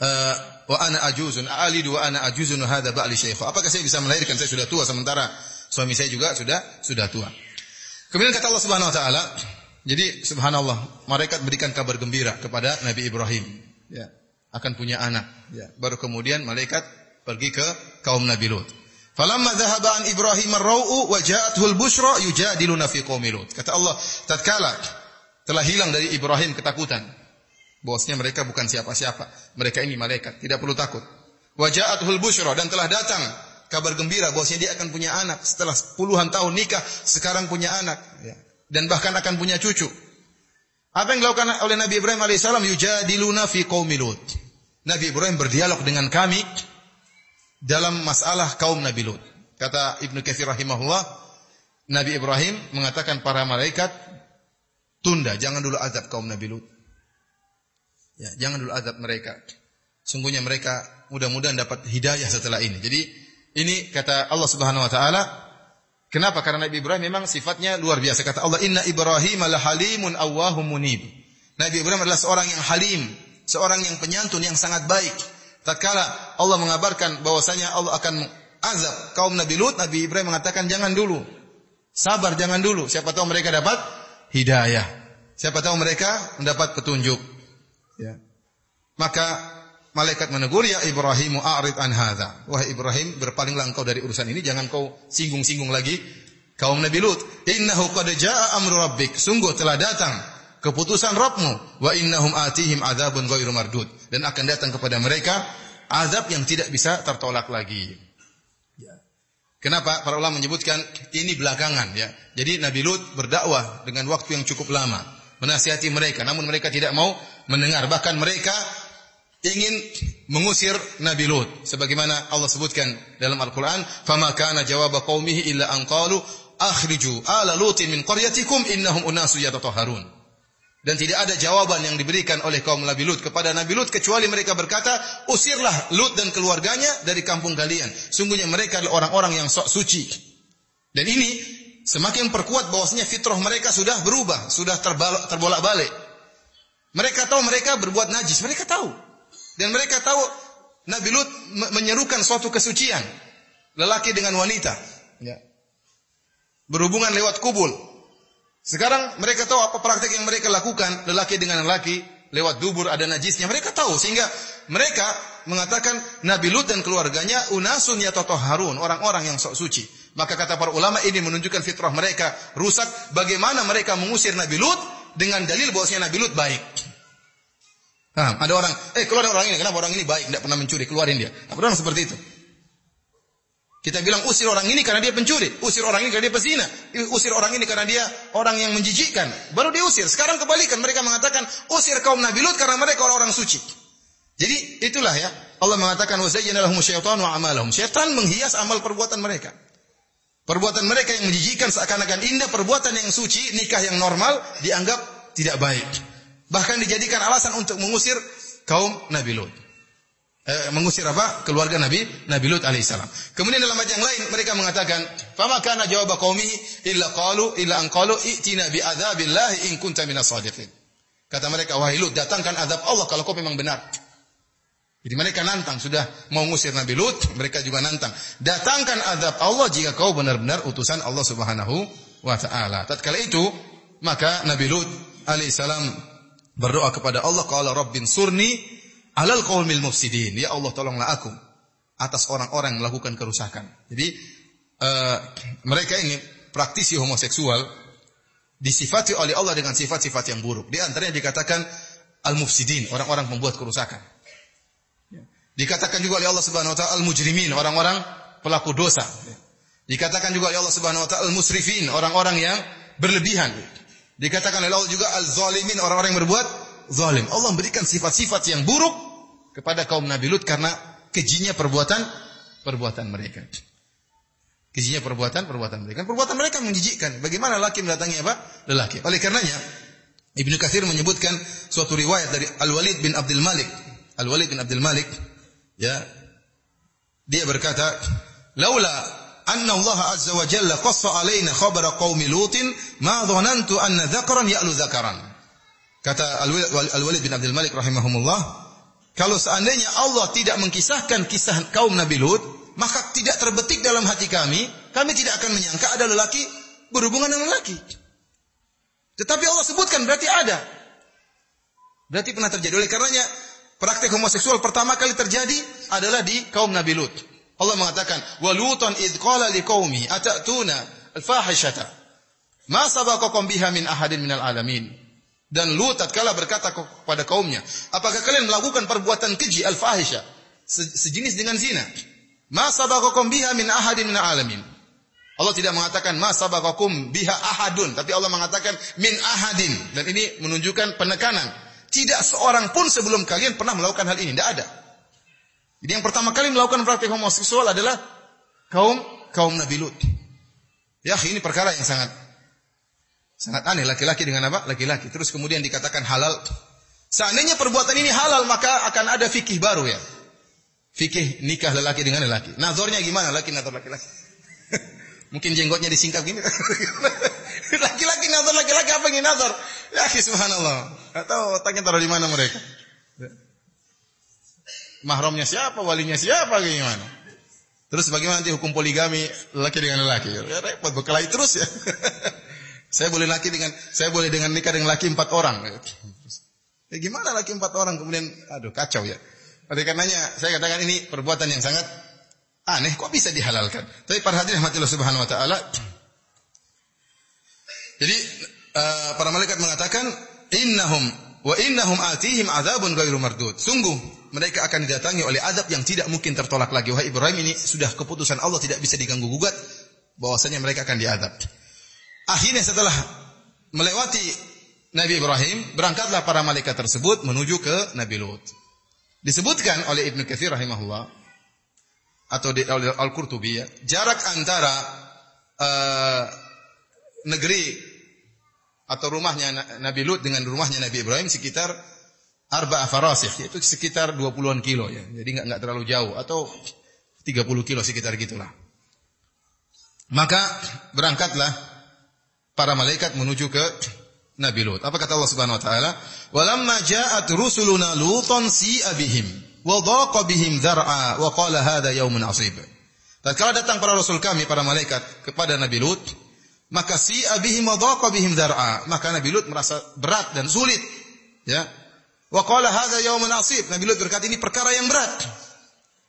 uh, wa ana ajuzun alidu wa ana ajuzun hadza ba'li syaikh. Apakah saya bisa melahirkan? Saya sudah tua sementara suami saya juga sudah sudah tua. Kemudian kata Allah Subhanahu wa taala, jadi subhanallah, malaikat berikan kabar gembira kepada Nabi Ibrahim, ya, akan punya anak, ya. Baru kemudian malaikat pergi ke kaum Nabi Lut. Falamma dhahaba an Ibrahim ar-rau'u wa ja'atuhu al-bushra yujadiluna fi qaumi Lut. Kata Allah, tatkala telah hilang dari Ibrahim ketakutan. Bosnya mereka bukan siapa-siapa. Mereka ini malaikat, tidak perlu takut. Wa ja'atuhu al-bushra dan telah datang kabar gembira bahwasanya dia akan punya anak setelah puluhan tahun nikah, sekarang punya anak ya. dan bahkan akan punya cucu. Apa yang dilakukan oleh Nabi Ibrahim alaihissalam? Yujadiluna fi qaumi Lut. Nabi Ibrahim berdialog dengan kami dalam masalah kaum Nabi Lut. Kata Ibnu Katsir rahimahullah, Nabi Ibrahim mengatakan para malaikat tunda, jangan dulu azab kaum Nabi Lut. Ya, jangan dulu azab mereka. Sungguhnya mereka mudah-mudahan dapat hidayah setelah ini. Jadi ini kata Allah Subhanahu wa taala, kenapa? Karena Nabi Ibrahim memang sifatnya luar biasa. Kata Allah, "Inna Ibrahim halimun awwahum munib." Nabi Ibrahim adalah seorang yang halim, seorang yang penyantun yang sangat baik. Tatkala Allah mengabarkan bahwasanya Allah akan azab kaum Nabi Lut, Nabi Ibrahim mengatakan jangan dulu. Sabar jangan dulu. Siapa tahu mereka dapat hidayah. Siapa tahu mereka mendapat petunjuk. Ya. Maka malaikat menegur ya Ibrahim a'rid an hadza. Wahai Ibrahim, berpalinglah engkau dari urusan ini, jangan kau singgung-singgung lagi kaum Nabi Lut. Innahu qad jaa amru rabbik. Sungguh telah datang keputusan Rabbmu wa innahum atihim adzabun ghairu mardud. Dan akan datang kepada mereka azab yang tidak bisa tertolak lagi. Ya. Kenapa? Para ulama menyebutkan ini belakangan ya. Jadi Nabi Lut berdakwah dengan waktu yang cukup lama, menasihati mereka. Namun mereka tidak mau mendengar. Bahkan mereka ingin mengusir Nabi Lut. Sebagaimana Allah sebutkan dalam Al-Qur'an fama kana jawab qaumihi illa an qalu akhriju ala lutin min qaryatikum innahum unasu yatatahharun dan tidak ada jawaban yang diberikan oleh kaum Nabi Lut kepada Nabi Lut kecuali mereka berkata, usirlah Lut dan keluarganya dari kampung kalian. Sungguhnya mereka adalah orang-orang yang sok suci. Dan ini semakin perkuat bahwasanya fitrah mereka sudah berubah, sudah terbolak-balik. Mereka tahu mereka berbuat najis, mereka tahu. Dan mereka tahu Nabi Lut menyerukan suatu kesucian. Lelaki dengan wanita. Ya. Berhubungan lewat kubul. Sekarang mereka tahu apa praktek yang mereka lakukan, lelaki dengan lelaki, lewat dubur ada najisnya. Mereka tahu sehingga mereka mengatakan Nabi Lut dan keluarganya unasun Harun, orang-orang yang sok suci. Maka kata para ulama ini menunjukkan fitrah mereka rusak. Bagaimana mereka mengusir Nabi Lut dengan dalil bahwasanya Nabi Lut baik. Nah, ada orang, eh keluar orang ini, kenapa orang ini baik, tidak pernah mencuri, keluarin dia. Apa orang seperti itu? Kita bilang usir orang ini karena dia pencuri, usir orang ini karena dia pezina, usir orang ini karena dia orang yang menjijikkan. Baru diusir. Sekarang kebalikan, mereka mengatakan usir kaum Nabi Lut karena mereka orang-orang suci. Jadi itulah ya, Allah mengatakan wazayyana lahum syaitanu amalahum. Syaitan menghias amal perbuatan mereka. Perbuatan mereka yang menjijikkan seakan-akan indah, perbuatan yang suci, nikah yang normal dianggap tidak baik. Bahkan dijadikan alasan untuk mengusir kaum Nabi Lut. Eh, mengusir apa? Keluarga Nabi Nabi Lut alaihissalam. Kemudian dalam ayat yang lain mereka mengatakan, "Fama kana jawab qaumihi illa qalu illa an qalu i'tina bi adzabillahi in kunta minas sadiqin." Kata mereka, "Wahai Lut, datangkan azab Allah kalau kau memang benar." Jadi mereka nantang sudah mau mengusir Nabi Lut, mereka juga nantang. Datangkan azab Allah jika kau benar-benar utusan Allah Subhanahu wa taala. Tatkala itu, maka Nabi Lut alaihissalam Berdoa kepada Allah, qala rabbin surni alal qaumil mufsidin. Ya Allah, tolonglah aku atas orang-orang yang melakukan kerusakan. Jadi uh, mereka ini praktisi homoseksual disifati oleh Allah dengan sifat-sifat yang buruk. Di antaranya dikatakan al-mufsidin, orang-orang pembuat kerusakan. Dikatakan juga oleh Allah Subhanahu wa taala al-mujrimin, orang-orang pelaku dosa. Dikatakan juga oleh Allah Subhanahu wa taala al-musrifin, orang-orang yang berlebihan. Dikatakan oleh Allah juga al-zalimin, orang-orang yang berbuat zalim. Allah memberikan sifat-sifat yang buruk kepada kaum Nabi Lut karena kejinya perbuatan perbuatan mereka. Kejinya perbuatan perbuatan mereka. Perbuatan mereka menjijikkan. Bagaimana laki mendatangi apa? Lelaki. Oleh karenanya Ibnu Katsir menyebutkan suatu riwayat dari Al-Walid bin Abdul Malik. Al-Walid bin Abdul Malik ya dia berkata, "Laula anna Allah azza wa jalla qassa alaina khabara qaumi Lutin ma dhanantu anna dzakaran ya'lu dzakaran. Kata Al-Walid bin Abdul Malik rahimahumullah, kalau seandainya Allah tidak mengkisahkan kisah kaum Nabi Lut, maka tidak terbetik dalam hati kami, kami tidak akan menyangka ada lelaki berhubungan dengan lelaki. Tetapi Allah sebutkan berarti ada. Berarti pernah terjadi. Oleh karenanya praktek homoseksual pertama kali terjadi adalah di kaum Nabi Lut. Allah mengatakan, "Wa Lutan id qala liqaumihi atatuna al-fahishata ma sabaqakum biha min ahadin minal alamin." Dan Lut tatkala berkata kepada kaumnya, "Apakah kalian melakukan perbuatan keji al-fahisha sejenis dengan zina?" Ma biha min ahadin minal alamin. Allah tidak mengatakan ma biha ahadun, tapi Allah mengatakan min ahadin dan ini menunjukkan penekanan. Tidak seorang pun sebelum kalian pernah melakukan hal ini, tidak ada. Jadi yang pertama kali melakukan praktik homoseksual adalah kaum kaum Nabi Lut. Ya, ini perkara yang sangat sangat aneh laki-laki dengan apa? Laki-laki. Terus kemudian dikatakan halal. Seandainya perbuatan ini halal maka akan ada fikih baru ya. Fikih nikah lelaki dengan lelaki. Nazornya gimana? Laki nazar laki-laki. Mungkin jenggotnya disingkap gini. laki-laki nazar laki-laki apa yang nazar? Ya subhanallah. Atau otaknya taruh di mana mereka? mahramnya siapa, walinya siapa, gimana? Terus bagaimana nanti hukum poligami laki dengan laki? Ya repot, berkelahi terus ya. saya boleh laki dengan, saya boleh dengan nikah dengan laki empat orang. Ya gimana laki empat orang kemudian, aduh kacau ya. Oleh karenanya saya katakan ini perbuatan yang sangat aneh, kok bisa dihalalkan? Tapi para hadirin rahmatillah subhanahu wa ta'ala. Jadi uh, para malaikat mengatakan, innahum wa innahum atihim azabun ghairu mardud. Sungguh mereka akan didatangi oleh adab yang tidak mungkin tertolak lagi. Wahai Ibrahim ini sudah keputusan Allah tidak bisa diganggu gugat bahwasanya mereka akan diadab. Akhirnya setelah melewati Nabi Ibrahim, berangkatlah para malaikat tersebut menuju ke Nabi Lut. Disebutkan oleh Ibnu Katsir rahimahullah atau di Al-Qurtubi ya, jarak antara uh, negeri atau rumahnya Nabi Lut dengan rumahnya Nabi Ibrahim sekitar arba farasih yaitu sekitar 20-an kilo ya. Jadi enggak enggak terlalu jauh atau 30 kilo sekitar gitulah. Maka berangkatlah para malaikat menuju ke Nabi Lut. Apa kata Allah Subhanahu wa taala? "Walamma ja'at rusuluna Lutan si'a bihim wa dhaqa bihim dhar'a wa qala hadha yaumun 'asib." Tatkala datang para rasul kami para malaikat kepada Nabi Lut, maka si'a bihim wa dhaqa bihim dhar'a. Maka Nabi Lut merasa berat dan sulit ya Wa qala hadza yaumun asib. Nabi Lut berkata ini perkara yang berat.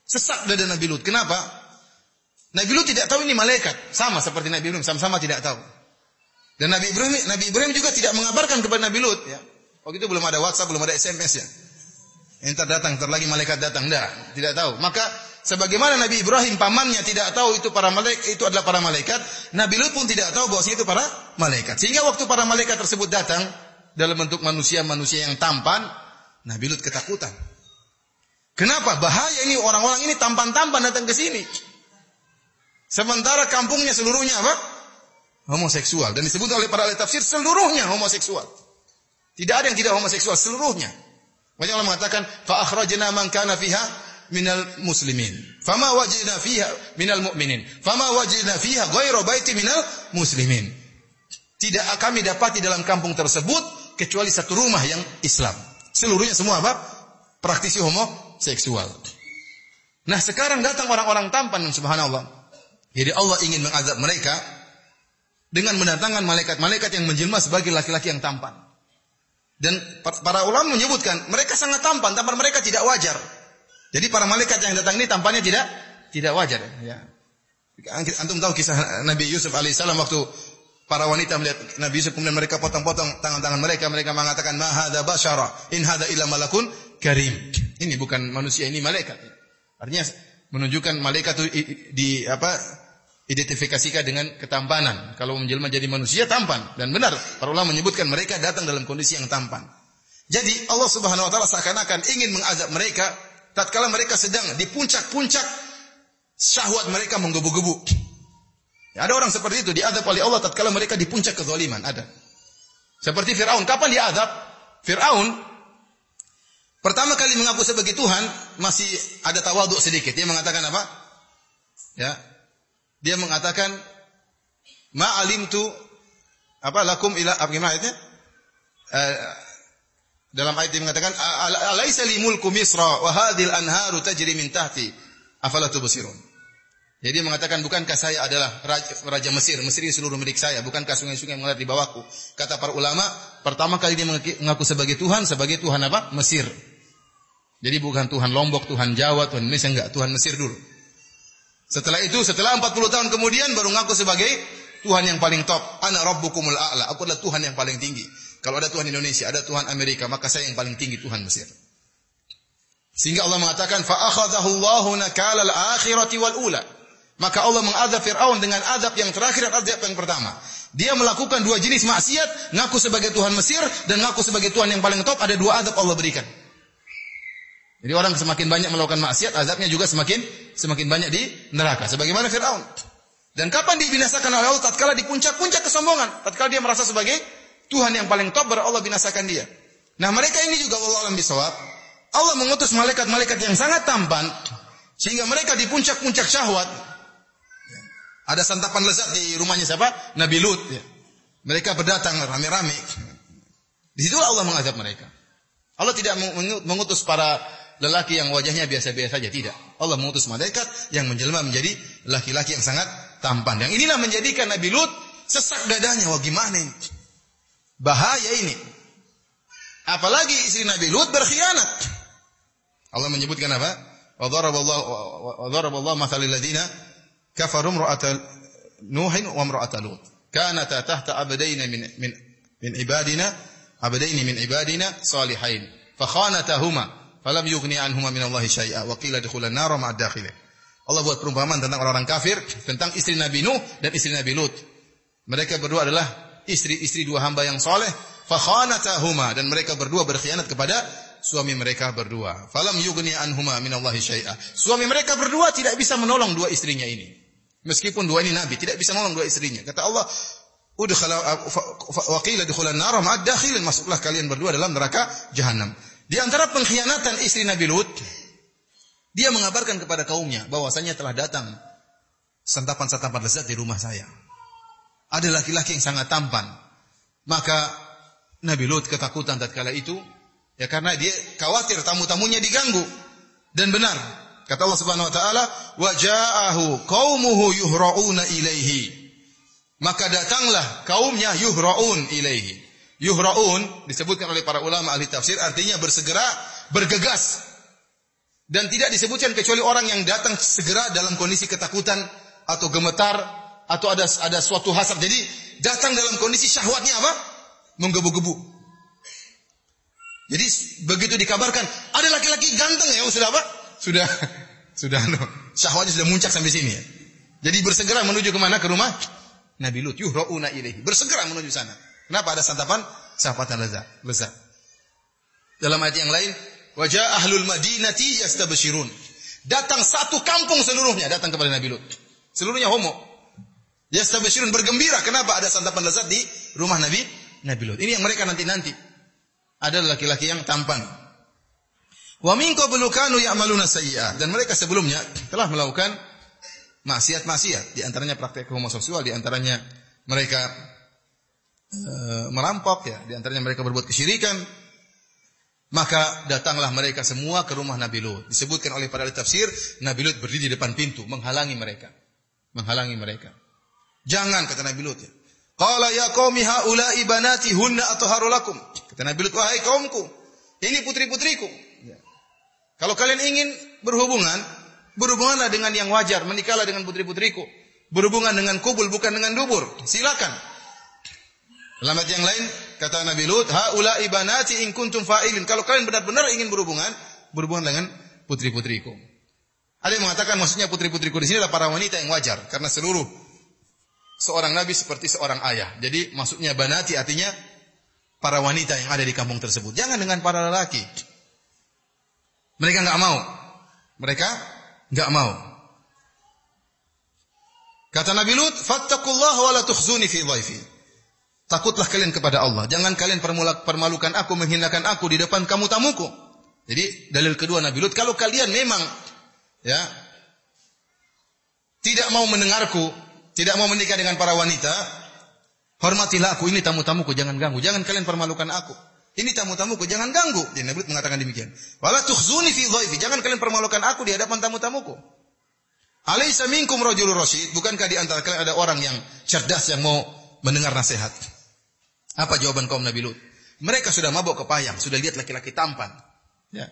Sesak dada Nabi Lut. Kenapa? Nabi Lut tidak tahu ini malaikat. Sama seperti Nabi Ibrahim, sama-sama tidak tahu. Dan Nabi Ibrahim, Nabi Ibrahim juga tidak mengabarkan kepada Nabi Lut. Ya. Waktu itu belum ada WhatsApp, belum ada SMS ya. Entar datang, entar lagi malaikat datang. Tidak, tidak tahu. Maka sebagaimana Nabi Ibrahim pamannya tidak tahu itu para malaikat itu adalah para malaikat, Nabi Lut pun tidak tahu bahwa itu para malaikat. Sehingga waktu para malaikat tersebut datang dalam bentuk manusia-manusia yang tampan, Nabi Lut ketakutan. Kenapa? Bahaya ini orang-orang ini tampan-tampan datang ke sini. Sementara kampungnya seluruhnya apa? Homoseksual. Dan disebut oleh para ahli tafsir seluruhnya homoseksual. Tidak ada yang tidak homoseksual, seluruhnya. Banyak orang mengatakan, fa akhrajna man kana fiha minal muslimin. Fama wajidna fiha minal mu'minin. Fama wajidna fiha ghairu baiti minal muslimin. Tidak kami dapati dalam kampung tersebut kecuali satu rumah yang Islam. Seluruhnya semua apa? Praktisi homoseksual. Nah sekarang datang orang-orang tampan subhanallah. Jadi Allah ingin mengazab mereka dengan mendatangkan malaikat-malaikat yang menjelma sebagai laki-laki yang tampan. Dan para ulama menyebutkan mereka sangat tampan, tampan mereka tidak wajar. Jadi para malaikat yang datang ini tampannya tidak tidak wajar. Ya. Antum tahu kisah Nabi Yusuf alaihissalam waktu para wanita melihat Nabi Yusuf kemudian mereka potong-potong tangan-tangan mereka, mereka mengatakan ma hadza basyara in hadza illa malakun karim. Ini bukan manusia, ini malaikat. Artinya menunjukkan malaikat itu di apa identifikasikan dengan ketampanan. Kalau menjelma jadi manusia tampan dan benar para ulama menyebutkan mereka datang dalam kondisi yang tampan. Jadi Allah Subhanahu wa taala seakan-akan ingin mengazab mereka tatkala mereka sedang di puncak-puncak syahwat mereka menggebu-gebu. Ya, ada orang seperti itu diadab oleh Allah tatkala mereka di puncak kezaliman, ada. Seperti Firaun, kapan diadab? Firaun pertama kali mengaku sebagai Tuhan masih ada tawaduk sedikit. Dia mengatakan apa? Ya, dia mengatakan ma alimtu apa lakum ila apa gimana ayatnya? Uh, dalam ayat ini mengatakan alaisa li mulku misra wa hadhil anharu tajri min tahti afala tubsirun. Jadi mengatakan bukankah saya adalah raja, raja Mesir, Mesir ini seluruh milik saya, bukankah sungai-sungai mengalir di bawahku? Kata para ulama, pertama kali dia mengaku sebagai Tuhan, sebagai Tuhan apa? Mesir. Jadi bukan Tuhan Lombok, Tuhan Jawa, Tuhan Indonesia enggak, Tuhan Mesir dulu. Setelah itu, setelah 40 tahun kemudian baru ngaku sebagai Tuhan yang paling top. Ana rabbukumul a'la. Aku adalah Tuhan yang paling tinggi. Kalau ada Tuhan Indonesia, ada Tuhan Amerika, maka saya yang paling tinggi Tuhan Mesir. Sehingga Allah mengatakan fa akhadhahu al-akhirati wal ula. Maka Allah mengazab Firaun dengan azab yang terakhir dan azab yang pertama. Dia melakukan dua jenis maksiat, ngaku sebagai Tuhan Mesir dan ngaku sebagai Tuhan yang paling top, ada dua azab Allah berikan. Jadi orang semakin banyak melakukan maksiat, azabnya juga semakin semakin banyak di neraka. Sebagaimana Fir'aun. Dan kapan dibinasakan oleh Allah? Tatkala di puncak-puncak kesombongan. Tatkala dia merasa sebagai Tuhan yang paling top, baru Allah binasakan dia. Nah mereka ini juga Allah alam bisawab. Allah mengutus malaikat-malaikat yang sangat tampan. Sehingga mereka di puncak-puncak syahwat. Ada santapan lezat di rumahnya siapa? Nabi Lut. Ya. Mereka berdatang rame-rame. Di situ Allah mengazab mereka. Allah tidak mengutus para lelaki yang wajahnya biasa-biasa saja, tidak. Allah mengutus malaikat yang menjelma menjadi laki-laki yang sangat tampan. Yang inilah menjadikan Nabi Lut sesak dadanya. Wah gimana ini? Bahaya ini. Apalagi istri Nabi Lut berkhianat. Allah menyebutkan apa? Wa dharaballahu mathalil ladina kafaru imra'ata Nuhin wa imra'ata Lut. Kanata tahta abdaina min min min ibadina abdaini min ibadina salihain. Fakhanatahuma falam yughni anhuma minallahi syai'a wa qila dukhulan nar ma'ad. Allah buat perumpamaan tentang orang-orang kafir, tentang istri Nabi Nuh dan istri Nabi Lut. Mereka berdua adalah istri-istri dua hamba yang soleh, fakhanatahuma dan mereka berdua berkhianat kepada suami mereka berdua. Falam yughni anhuma minallahi syai'a. Suami mereka berdua tidak bisa menolong dua istrinya ini. Meskipun dua ini nabi, tidak bisa menolong dua istrinya. Kata Allah, Udkhala wa qila dukhulan nar ma'ad. Masuklah kalian berdua dalam neraka jahanam. Di antara pengkhianatan istri Nabi Lut, dia mengabarkan kepada kaumnya bahwasanya telah datang santapan-santapan lezat di rumah saya. Ada laki-laki yang sangat tampan. Maka Nabi Lut ketakutan tatkala itu ya karena dia khawatir tamu-tamunya diganggu. Dan benar, kata Allah Subhanahu wa taala, "Wa ja'ahu qaumuhu yuhra'una ilaihi." Maka datanglah kaumnya yuhra'un ilaihi. Yuhraun disebutkan oleh para ulama ahli tafsir artinya bersegera, bergegas. Dan tidak disebutkan kecuali orang yang datang segera dalam kondisi ketakutan atau gemetar atau ada ada suatu hasad. Jadi datang dalam kondisi syahwatnya apa? Menggebu-gebu. Jadi begitu dikabarkan ada laki-laki ganteng ya, sudah apa? Sudah sudah no, syahwatnya sudah muncak sampai sini ya. Jadi bersegera menuju ke mana? Ke rumah Nabi Lut. Yuhrauna ilaihi. Bersegera menuju sana. Kenapa ada santapan? Santapan lezat. Lezat. Dalam ayat yang lain, wajah ahlul madinati yastabshirun. Datang satu kampung seluruhnya datang kepada Nabi Lut. Seluruhnya homo. Yastabshirun bergembira. Kenapa ada santapan lezat di rumah Nabi Nabi Lut. Ini yang mereka nanti-nanti. Ada laki-laki yang tampan. Wa min qablu kanu ya'maluna sayyi'at. Dan mereka sebelumnya telah melakukan maksiat-maksiat, di antaranya praktek homoseksual, di antaranya mereka e, merampok ya, di antaranya mereka berbuat kesyirikan. Maka datanglah mereka semua ke rumah Nabi Lut. Disebutkan oleh para ahli tafsir, Nabi Lut berdiri di depan pintu menghalangi mereka. Menghalangi mereka. Jangan kata Nabi Lut ya. Qala ya qaumi haula'i banati hunna atharu lakum. Kata Nabi Lut, wahai kaumku, ini putri-putriku. Ya. Kalau kalian ingin berhubungan, berhubunganlah dengan yang wajar, menikahlah dengan putri-putriku. Berhubungan dengan kubul bukan dengan dubur. Silakan. Dalam ayat yang lain kata Nabi Lut, "Haula ibanati in kuntum fa'ilin." Kalau kalian benar-benar ingin berhubungan, berhubungan dengan putri-putriku. Ada yang mengatakan maksudnya putri-putriku di sini adalah para wanita yang wajar karena seluruh seorang nabi seperti seorang ayah. Jadi maksudnya banati artinya para wanita yang ada di kampung tersebut. Jangan dengan para lelaki. Mereka enggak mau. Mereka enggak mau. Kata Nabi Lut, "Fattaqullaha wa la tukhzuni fi dhaifi." Takutlah kalian kepada Allah. Jangan kalian permalukan aku, menghinakan aku di depan kamu tamuku. Jadi dalil kedua Nabi Lut, kalau kalian memang ya tidak mau mendengarku, tidak mau menikah dengan para wanita, hormatilah aku. Ini tamu-tamuku, jangan ganggu. Jangan kalian permalukan aku. Ini tamu-tamuku, jangan ganggu. Jadi Nabi Lut mengatakan demikian. Wala tukhzuni fi dhaifi. Jangan kalian permalukan aku di hadapan tamu-tamuku. Alaysa minkum rajulur rasyid? Bukankah di antara kalian ada orang yang cerdas yang mau mendengar nasihat? Apa jawaban kaum Nabi Lut? Mereka sudah mabuk kepayang, sudah lihat laki-laki tampan. Ya.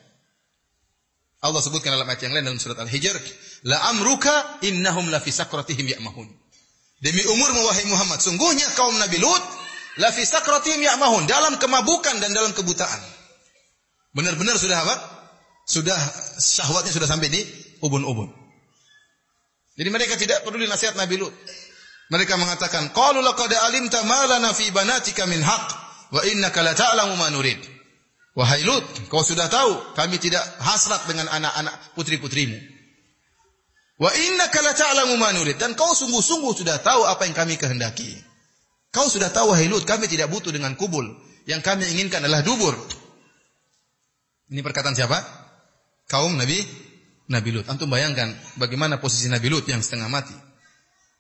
Allah sebutkan dalam ayat yang lain dalam surat Al-Hijr, la amruka innahum la fi sakratihim ya'mahun. Demi umur wahai Muhammad, sungguhnya kaum Nabi Lut la fi sakratihim ya'mahun, dalam kemabukan dan dalam kebutaan. Benar-benar sudah apa? Sudah syahwatnya sudah sampai di ubun-ubun. Jadi mereka tidak peduli nasihat Nabi Lut. Mereka mengatakan, "Qalu laqad alimta ma lana fi banatika min haqq wa innaka la ta'lamu ma nurid." Wahai Lut, kau sudah tahu kami tidak hasrat dengan anak-anak putri-putrimu. Wa innaka la ta'lamu ma nurid dan kau sungguh-sungguh sudah tahu apa yang kami kehendaki. Kau sudah tahu wahai Lut, kami tidak butuh dengan kubul. Yang kami inginkan adalah dubur. Ini perkataan siapa? Kaum Nabi Nabi Lut. Antum bayangkan bagaimana posisi Nabi Lut yang setengah mati.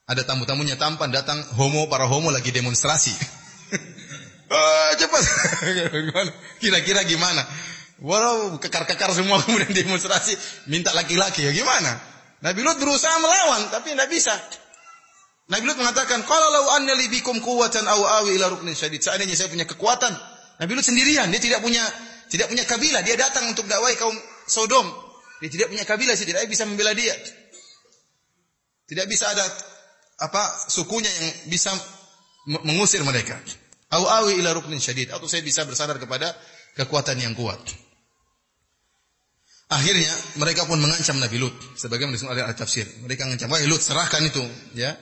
Ada tamu-tamunya tampan datang homo para homo lagi demonstrasi. oh, cepat. Kira-kira gimana? Walau kekar-kekar semua kemudian demonstrasi minta laki-laki ya gimana? Nabi Lut berusaha melawan tapi tidak bisa. Nabi Lut mengatakan, "Kalau lau anna li bikum quwwatan aw awi ila ruknin syadid." Seandainya saya punya kekuatan, Nabi Lut sendirian, dia tidak punya tidak punya kabilah, dia datang untuk dakwai kaum Sodom. Dia tidak punya kabilah, dia tidak bisa membela dia. Tidak bisa ada apa sukunya yang bisa mengusir mereka. Au awi ila ruknin syadid atau saya bisa bersandar kepada kekuatan yang kuat. Akhirnya mereka pun mengancam Nabi Lut sebagaimana disebut oleh al-tafsir. Mereka mengancam, "Wahai Lut, serahkan itu." Ya.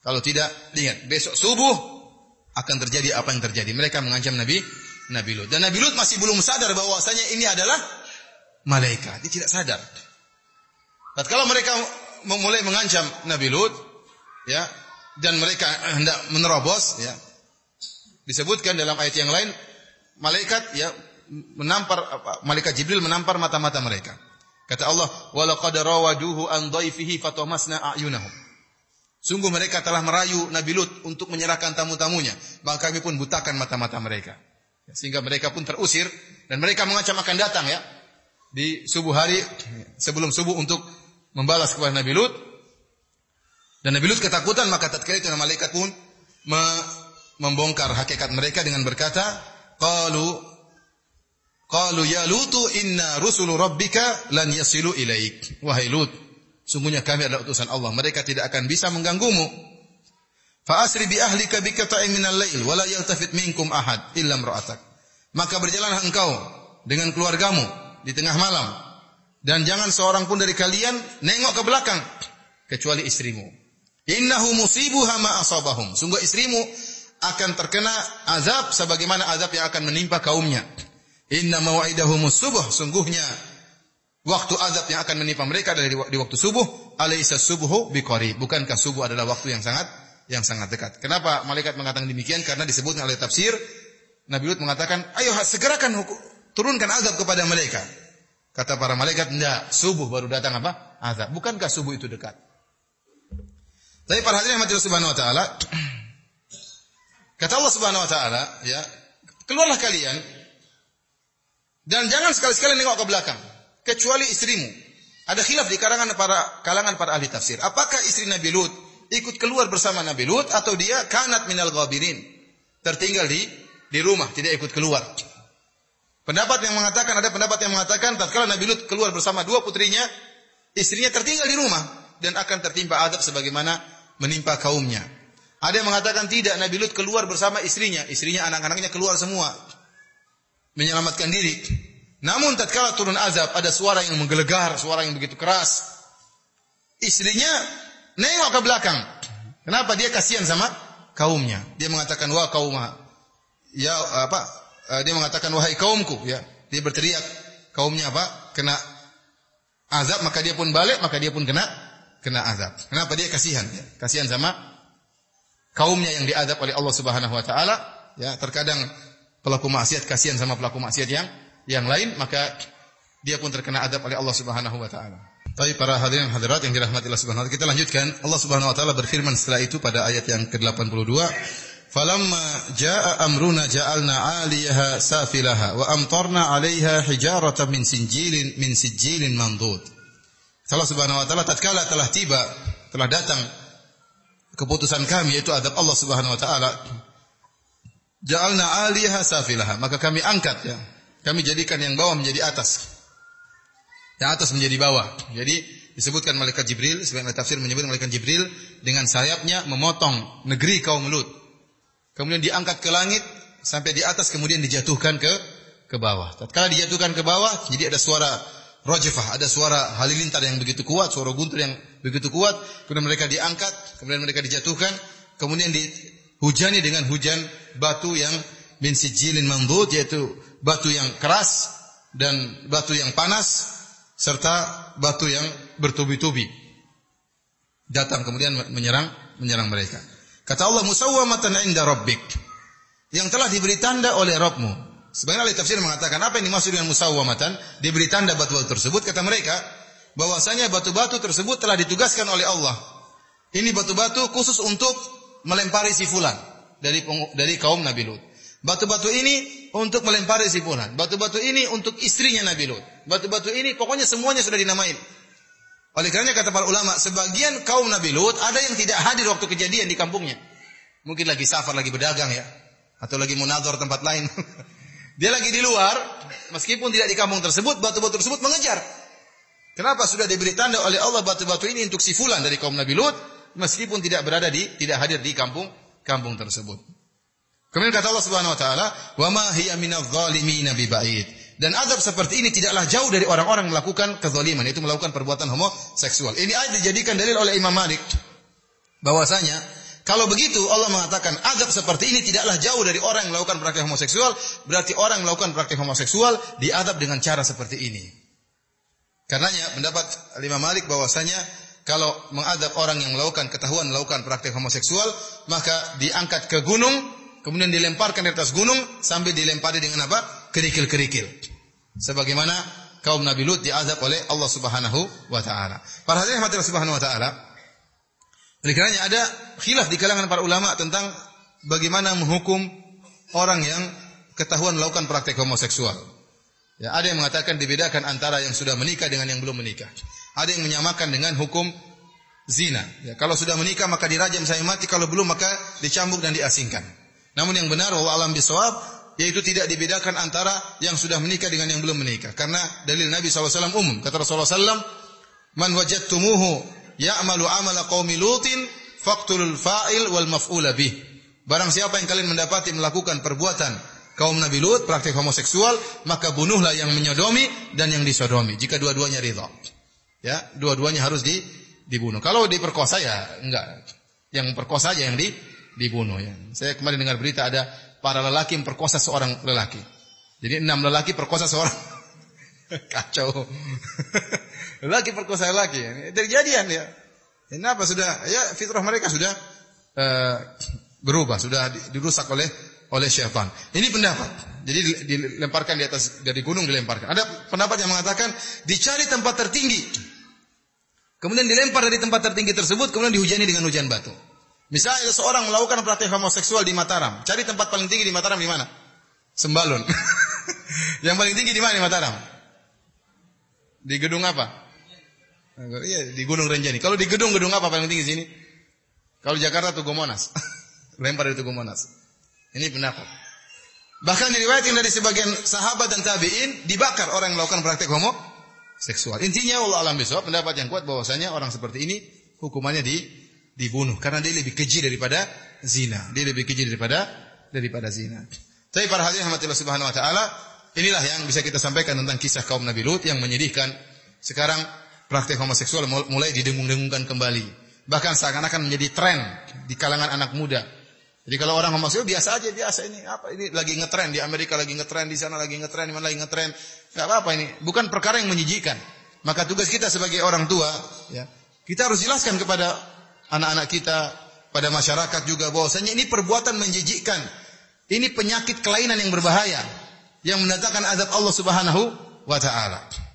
Kalau tidak, ingat, besok subuh akan terjadi apa yang terjadi. Mereka mengancam Nabi Nabi Lut. Dan Nabi Lut masih belum sadar bahwasanya ini adalah malaikat. Dia tidak sadar. kalau mereka mulai mengancam Nabi Lut, ya. Dan mereka hendak menerobos ya. Disebutkan dalam ayat yang lain malaikat ya menampar malaikat Jibril menampar mata-mata mereka. Kata Allah walaqad rawaduhu an dhaifihi fatamasna a'yunahum. Sungguh mereka telah merayu Nabi Lut untuk menyerahkan tamu-tamunya. Maka kami pun butakan mata-mata mereka. Ya, sehingga mereka pun terusir dan mereka mengancam akan datang ya di subuh hari sebelum subuh untuk membalas kepada Nabi Lut dan Nabi Lut ketakutan maka tatkala itu malaikat pun me membongkar hakikat mereka dengan berkata, qalu qalu ya lutu inna rusulu rabbika lan yasilu ilaik. Wahai Lut, sungguhnya kami adalah utusan Allah, mereka tidak akan bisa mengganggumu. Fa asri bi ahlika bi qata'in minal lail wa la yaltafit minkum ahad illa imra'atak. Maka berjalanlah engkau dengan keluargamu di tengah malam dan jangan seorang pun dari kalian nengok ke belakang kecuali istrimu. Innahu musibuha ma asabahum. Sungguh istrimu akan terkena azab sebagaimana azab yang akan menimpa kaumnya. Inna maw'idahumus subuh. Sungguhnya waktu azab yang akan menimpa mereka adalah di waktu subuh. Alaysa subuhu biqari. Bukankah subuh adalah waktu yang sangat yang sangat dekat. Kenapa malaikat mengatakan demikian? Karena disebutkan oleh tafsir Nabi Lut mengatakan, "Ayo segerakan hukum, turunkan azab kepada mereka." Kata para malaikat, "Enggak, subuh baru datang apa? Azab. Bukankah subuh itu dekat?" Tapi para hadirin yang Subhanahu wa taala, Kata Allah Subhanahu wa taala, ya, keluarlah kalian dan jangan sekali-sekali nengok ke belakang kecuali istrimu. Ada khilaf di kalangan para kalangan para ahli tafsir. Apakah istri Nabi Lut ikut keluar bersama Nabi Lut atau dia kanat minal ghabirin? Tertinggal di di rumah, tidak ikut keluar. Pendapat yang mengatakan ada pendapat yang mengatakan tatkala Nabi Lut keluar bersama dua putrinya, istrinya tertinggal di rumah dan akan tertimpa adab sebagaimana menimpa kaumnya. Ada yang mengatakan tidak, Nabi Lut keluar bersama istrinya, istrinya anak-anaknya keluar semua menyelamatkan diri. Namun tatkala turun azab ada suara yang menggelegar, suara yang begitu keras. Istrinya nengok ke belakang. Kenapa dia kasihan sama kaumnya? Dia mengatakan wah kaum ya apa? Eh, dia mengatakan wahai kaumku ya. Dia berteriak kaumnya apa? Kena azab maka dia pun balik maka dia pun kena kena azab. Kenapa dia kasihan ya? Kasihan sama kaumnya yang diadab oleh Allah Subhanahu wa taala, ya, terkadang pelaku maksiat kasihan sama pelaku maksiat yang yang lain, maka dia pun terkena adab oleh Allah Subhanahu wa taala. Tapi para hadirin hadirat yang dirahmati Allah Subhanahu wa taala, kita lanjutkan. Allah Subhanahu wa taala berfirman setelah itu pada ayat yang ke-82, "Falamma jaa amruna ja'alna 'aliyaha safilaha wa amtarna 'alaiha hijaratan min sinjilin min sijilin mandud." Allah Subhanahu wa taala tatkala telah tiba, telah datang keputusan kami yaitu adab Allah Subhanahu wa taala ja'alna 'aliyaha safilaha maka kami angkat ya. Kami jadikan yang bawah menjadi atas. Yang atas menjadi bawah. Jadi disebutkan malaikat Jibril sebagian tafsir menyebut malaikat Jibril dengan sayapnya memotong negeri kaum Lut. Kemudian diangkat ke langit sampai di atas kemudian dijatuhkan ke ke bawah. Tatkala dijatuhkan ke bawah jadi ada suara rajfah, ada suara halilintar yang begitu kuat, suara guntur yang begitu kuat, kemudian mereka diangkat, kemudian mereka dijatuhkan, kemudian dihujani dengan hujan batu yang min sijilin mandud yaitu batu yang keras dan batu yang panas serta batu yang bertubi-tubi. Datang kemudian menyerang menyerang mereka. Kata Allah musawwamatan inda rabbik. Yang telah diberi tanda oleh Rabbmu. Sebenarnya ahli tafsir mengatakan apa yang dimaksud dengan musawwamatan? Diberi tanda batu-batu tersebut kata mereka bahwasanya batu-batu tersebut telah ditugaskan oleh Allah. Ini batu-batu khusus untuk melempari si fulan dari dari kaum Nabi Lut. Batu-batu ini untuk melempari si fulan. Batu-batu ini untuk istrinya Nabi Lut. Batu-batu ini pokoknya semuanya sudah dinamain. Oleh karena kata para ulama, sebagian kaum Nabi Lut ada yang tidak hadir waktu kejadian di kampungnya. Mungkin lagi safar, lagi berdagang ya. Atau lagi munador tempat lain. Dia lagi di luar, meskipun tidak di kampung tersebut, batu-batu tersebut mengejar. Kenapa sudah diberi tanda oleh Allah batu-batu ini untuk si fulan dari kaum Nabi Lut, meskipun tidak berada di tidak hadir di kampung kampung tersebut. Kemudian kata Allah Subhanahu wa taala, "Wa ma hiya minadh dhalimin biba'id." Dan adab seperti ini tidaklah jauh dari orang-orang melakukan kezaliman, yaitu melakukan perbuatan homoseksual. Ini ayat dijadikan dalil oleh Imam Malik bahwasanya kalau begitu Allah mengatakan azab seperti ini tidaklah jauh dari orang yang melakukan praktik homoseksual, berarti orang yang melakukan praktik homoseksual diadab dengan cara seperti ini. Karenanya pendapat Imam Malik bahwasanya kalau mengadab orang yang melakukan ketahuan melakukan praktik homoseksual, maka diangkat ke gunung, kemudian dilemparkan di atas gunung sambil dilempari dengan apa? kerikil-kerikil. Sebagaimana kaum Nabi Lut diazab oleh Allah Subhanahu wa taala. Para hadirin Subhanahu wa taala, oleh karenanya ada khilaf di kalangan para ulama tentang bagaimana menghukum orang yang ketahuan melakukan praktek homoseksual. Ya, ada yang mengatakan dibedakan antara yang sudah menikah dengan yang belum menikah. Ada yang menyamakan dengan hukum zina. Ya, kalau sudah menikah maka dirajam sampai mati, kalau belum maka dicambuk dan diasingkan. Namun yang benar wallahu alam bisawab yaitu tidak dibedakan antara yang sudah menikah dengan yang belum menikah. Karena dalil Nabi SAW umum. Kata Rasulullah SAW, Man wajadtumuhu ya'malu amala qaumi lutin faqtulul fa'il wal maf'ula bih. Barang siapa yang kalian mendapati melakukan perbuatan kaum Nabi Lut, praktik homoseksual, maka bunuhlah yang menyodomi dan yang disodomi. Jika dua-duanya ridha. Ya, dua-duanya harus di, dibunuh. Kalau diperkosa ya enggak. Yang perkosa aja yang di, dibunuh ya. Saya kemarin dengar berita ada para lelaki memperkosa seorang lelaki. Jadi enam lelaki perkosa seorang kacau. lelaki perkosa lelaki. Ini terjadian ya. Kenapa sudah ya fitrah mereka sudah uh, berubah, sudah dirusak oleh oleh syaitan. Ini pendapat. Jadi dilemparkan di atas dari gunung dilemparkan. Ada pendapat yang mengatakan dicari tempat tertinggi. Kemudian dilempar dari tempat tertinggi tersebut, kemudian dihujani dengan hujan batu. Misalnya seorang melakukan praktek homoseksual di Mataram, cari tempat paling tinggi di Mataram di mana? Sembalun. yang paling tinggi di mana di Mataram? Di gedung apa? Iya, di Gunung Renjani. Kalau di gedung-gedung apa paling tinggi sini? Kalau Jakarta Tugu Monas. Lempar dari Tugu Monas. Ini pendapat. Bahkan diriwayatkan dari sebagian sahabat dan tabi'in dibakar orang yang melakukan praktek homo seksual. Intinya Allah alam besok pendapat yang kuat bahwasanya orang seperti ini hukumannya di dibunuh karena dia lebih keji daripada zina. Dia lebih keji daripada daripada zina. Tapi para hadirin rahmatillah subhanahu wa taala, inilah yang bisa kita sampaikan tentang kisah kaum Nabi Lut yang menyedihkan. Sekarang praktik homoseksual mulai didengung-dengungkan kembali. Bahkan seakan-akan menjadi tren di kalangan anak muda. Jadi kalau orang homoseksual biasa aja, biasa ini apa ini lagi ngetren di Amerika lagi ngetren di sana lagi ngetren di mana lagi ngetren. Enggak apa-apa ini, bukan perkara yang menjijikan. Maka tugas kita sebagai orang tua, ya, kita harus jelaskan kepada anak-anak kita, pada masyarakat juga bahwasanya ini perbuatan menjijikkan. Ini penyakit kelainan yang berbahaya yang mendatangkan azab Allah Subhanahu wa taala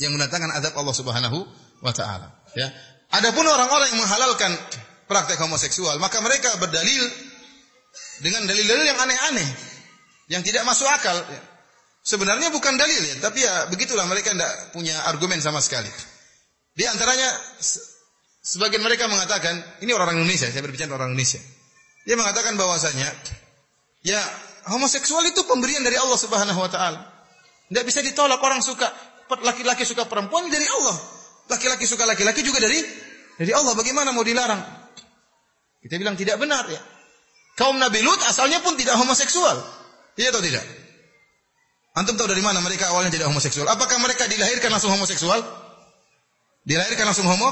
yang mendatangkan azab Allah Subhanahu wa taala. Ya. Adapun orang-orang yang menghalalkan praktek homoseksual, maka mereka berdalil dengan dalil-dalil yang aneh-aneh yang tidak masuk akal. Ya. Sebenarnya bukan dalil ya, tapi ya begitulah mereka tidak punya argumen sama sekali. Di antaranya sebagian mereka mengatakan, ini orang Indonesia, saya berbicara orang Indonesia. Dia mengatakan bahwasanya ya homoseksual itu pemberian dari Allah Subhanahu wa taala. Tidak bisa ditolak orang suka laki-laki suka perempuan dari Allah. Laki-laki suka laki-laki juga dari dari Allah. Bagaimana mau dilarang? Kita bilang tidak benar ya. Kaum Nabi Lut asalnya pun tidak homoseksual. Iya atau tidak? Antum tahu dari mana mereka awalnya tidak homoseksual? Apakah mereka dilahirkan langsung homoseksual? Dilahirkan langsung homo?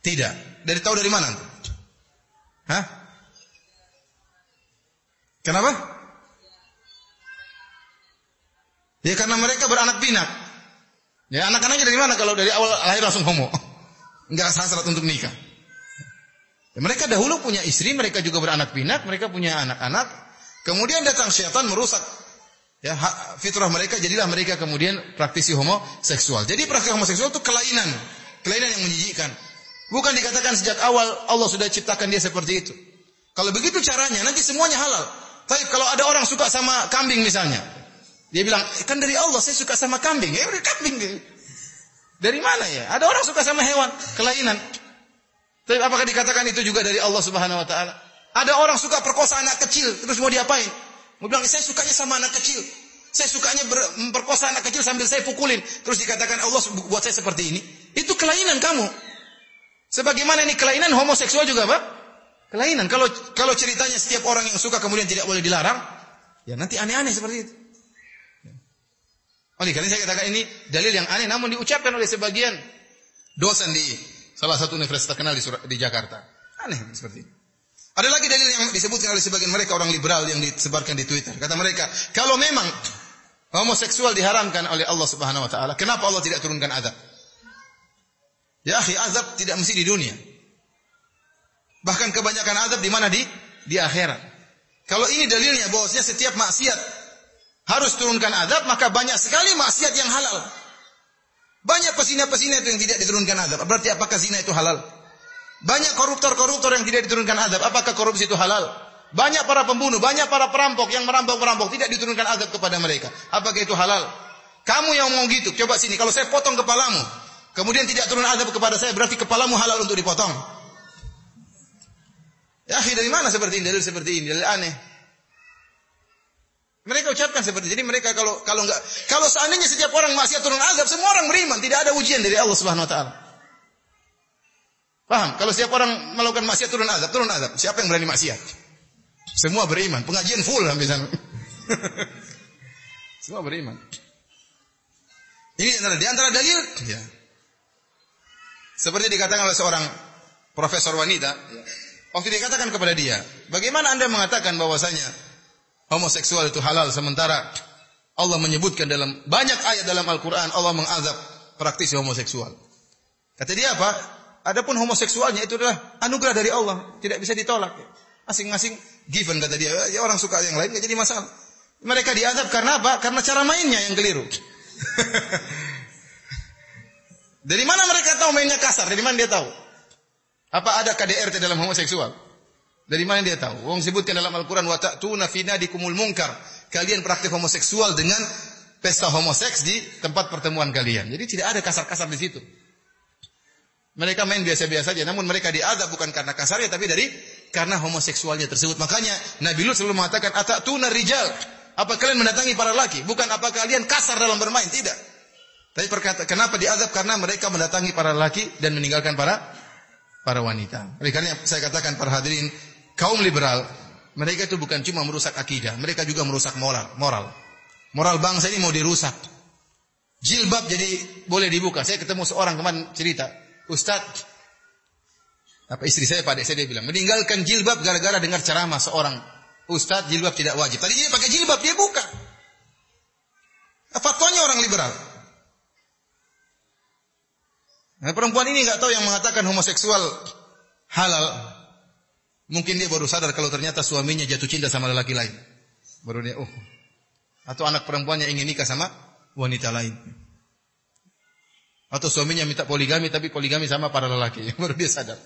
Tidak. Dari tahu dari mana antum? Hah? Kenapa? Ya karena mereka beranak pinak. Ya anak-anaknya dari mana kalau dari awal lahir langsung homo? Enggak syarat untuk nikah. Ya, mereka dahulu punya istri, mereka juga beranak pinak, mereka punya anak-anak. Kemudian datang syaitan merusak ya fitrah mereka, jadilah mereka kemudian praktisi homoseksual. Jadi praktik homoseksual itu kelainan, kelainan yang menjijikkan. Bukan dikatakan sejak awal Allah sudah ciptakan dia seperti itu. Kalau begitu caranya, nanti semuanya halal. Tapi kalau ada orang suka sama kambing misalnya, dia bilang, kan dari Allah saya suka sama kambing. Ya udah kambing. Dari mana ya? Ada orang suka sama hewan, kelainan. Tapi apakah dikatakan itu juga dari Allah Subhanahu wa taala? Ada orang suka perkosa anak kecil, terus mau diapain? Mau bilang, saya sukanya sama anak kecil. Saya sukanya memperkosa anak kecil sambil saya pukulin. Terus dikatakan Allah buat saya seperti ini. Itu kelainan kamu. Sebagaimana ini kelainan homoseksual juga, Pak? Kelainan. Kalau kalau ceritanya setiap orang yang suka kemudian tidak boleh dilarang, ya nanti aneh-aneh seperti itu. Oleh karena saya katakan ini dalil yang aneh namun diucapkan oleh sebagian dosen di salah satu universitas terkenal di, di Jakarta. Aneh seperti ini. Ada lagi dalil yang disebutkan oleh sebagian mereka orang liberal yang disebarkan di Twitter. Kata mereka, kalau memang homoseksual diharamkan oleh Allah Subhanahu wa taala, kenapa Allah tidak turunkan azab? Ya akhi, azab tidak mesti di dunia. Bahkan kebanyakan azab di mana di di akhirat. Kalau ini dalilnya bahwasanya setiap maksiat harus turunkan adab, maka banyak sekali maksiat yang halal. Banyak pesina-pesina itu yang tidak diturunkan adab. Berarti apakah zina itu halal? Banyak koruptor-koruptor yang tidak diturunkan adab. Apakah korupsi itu halal? Banyak para pembunuh, banyak para perampok yang merampok-merampok tidak diturunkan adab kepada mereka. Apakah itu halal? Kamu yang mau gitu, coba sini. Kalau saya potong kepalamu, kemudian tidak turun adab kepada saya, berarti kepalamu halal untuk dipotong. Ya, dari mana seperti ini? Dalil seperti ini, dalil aneh. Mereka ucapkan seperti ini. Jadi mereka kalau kalau enggak kalau seandainya setiap orang maksiat turun azab, semua orang beriman, tidak ada ujian dari Allah Subhanahu wa taala. Paham? Kalau setiap orang melakukan maksiat turun azab, turun azab. Siapa yang berani maksiat? Semua beriman. Pengajian full sampai sana. semua beriman. Ini adalah di antara dalil ya. Seperti dikatakan oleh seorang profesor wanita, ya. waktu dikatakan kepada dia, bagaimana anda mengatakan bahwasanya homoseksual itu halal sementara Allah menyebutkan dalam banyak ayat dalam Al-Quran Allah mengazab praktisi homoseksual. Kata dia apa? Adapun homoseksualnya itu adalah anugerah dari Allah, tidak bisa ditolak. Masing-masing given kata dia. Ya orang suka yang lain nggak jadi masalah. Mereka diazab karena apa? Karena cara mainnya yang keliru. Dari mana mereka tahu mainnya kasar? Dari mana dia tahu? Apa ada KDRT dalam homoseksual? Dari mana dia tahu? Wong sebutkan dalam Al-Quran wa ta'tuna fi nadikumul munkar. Kalian praktik homoseksual dengan pesta homoseks di tempat pertemuan kalian. Jadi tidak ada kasar-kasar di situ. Mereka main biasa-biasa saja, namun mereka diadab bukan karena kasarnya tapi dari karena homoseksualnya tersebut. Makanya Nabi Lut selalu mengatakan atatuna rijal. Apa kalian mendatangi para laki? Bukan apa kalian kasar dalam bermain, tidak. Tapi perkata, kenapa diazab? Karena mereka mendatangi para laki dan meninggalkan para para wanita. Oleh karena saya katakan para hadirin, kaum liberal, mereka itu bukan cuma merusak akidah, mereka juga merusak moral. Moral, moral bangsa ini mau dirusak. Jilbab jadi boleh dibuka. Saya ketemu seorang kemarin cerita, Ustadz, apa istri saya pada saya dia bilang meninggalkan jilbab gara-gara dengar ceramah seorang Ustadz jilbab tidak wajib. Tadi dia pakai jilbab dia buka. Fatwanya orang liberal. Nah, perempuan ini nggak tahu yang mengatakan homoseksual halal. Mungkin dia baru sadar kalau ternyata suaminya jatuh cinta sama lelaki lain. Baru dia, oh. Atau anak perempuannya ingin nikah sama wanita lain. Atau suaminya minta poligami tapi poligami sama para lelaki. Baru dia sadar.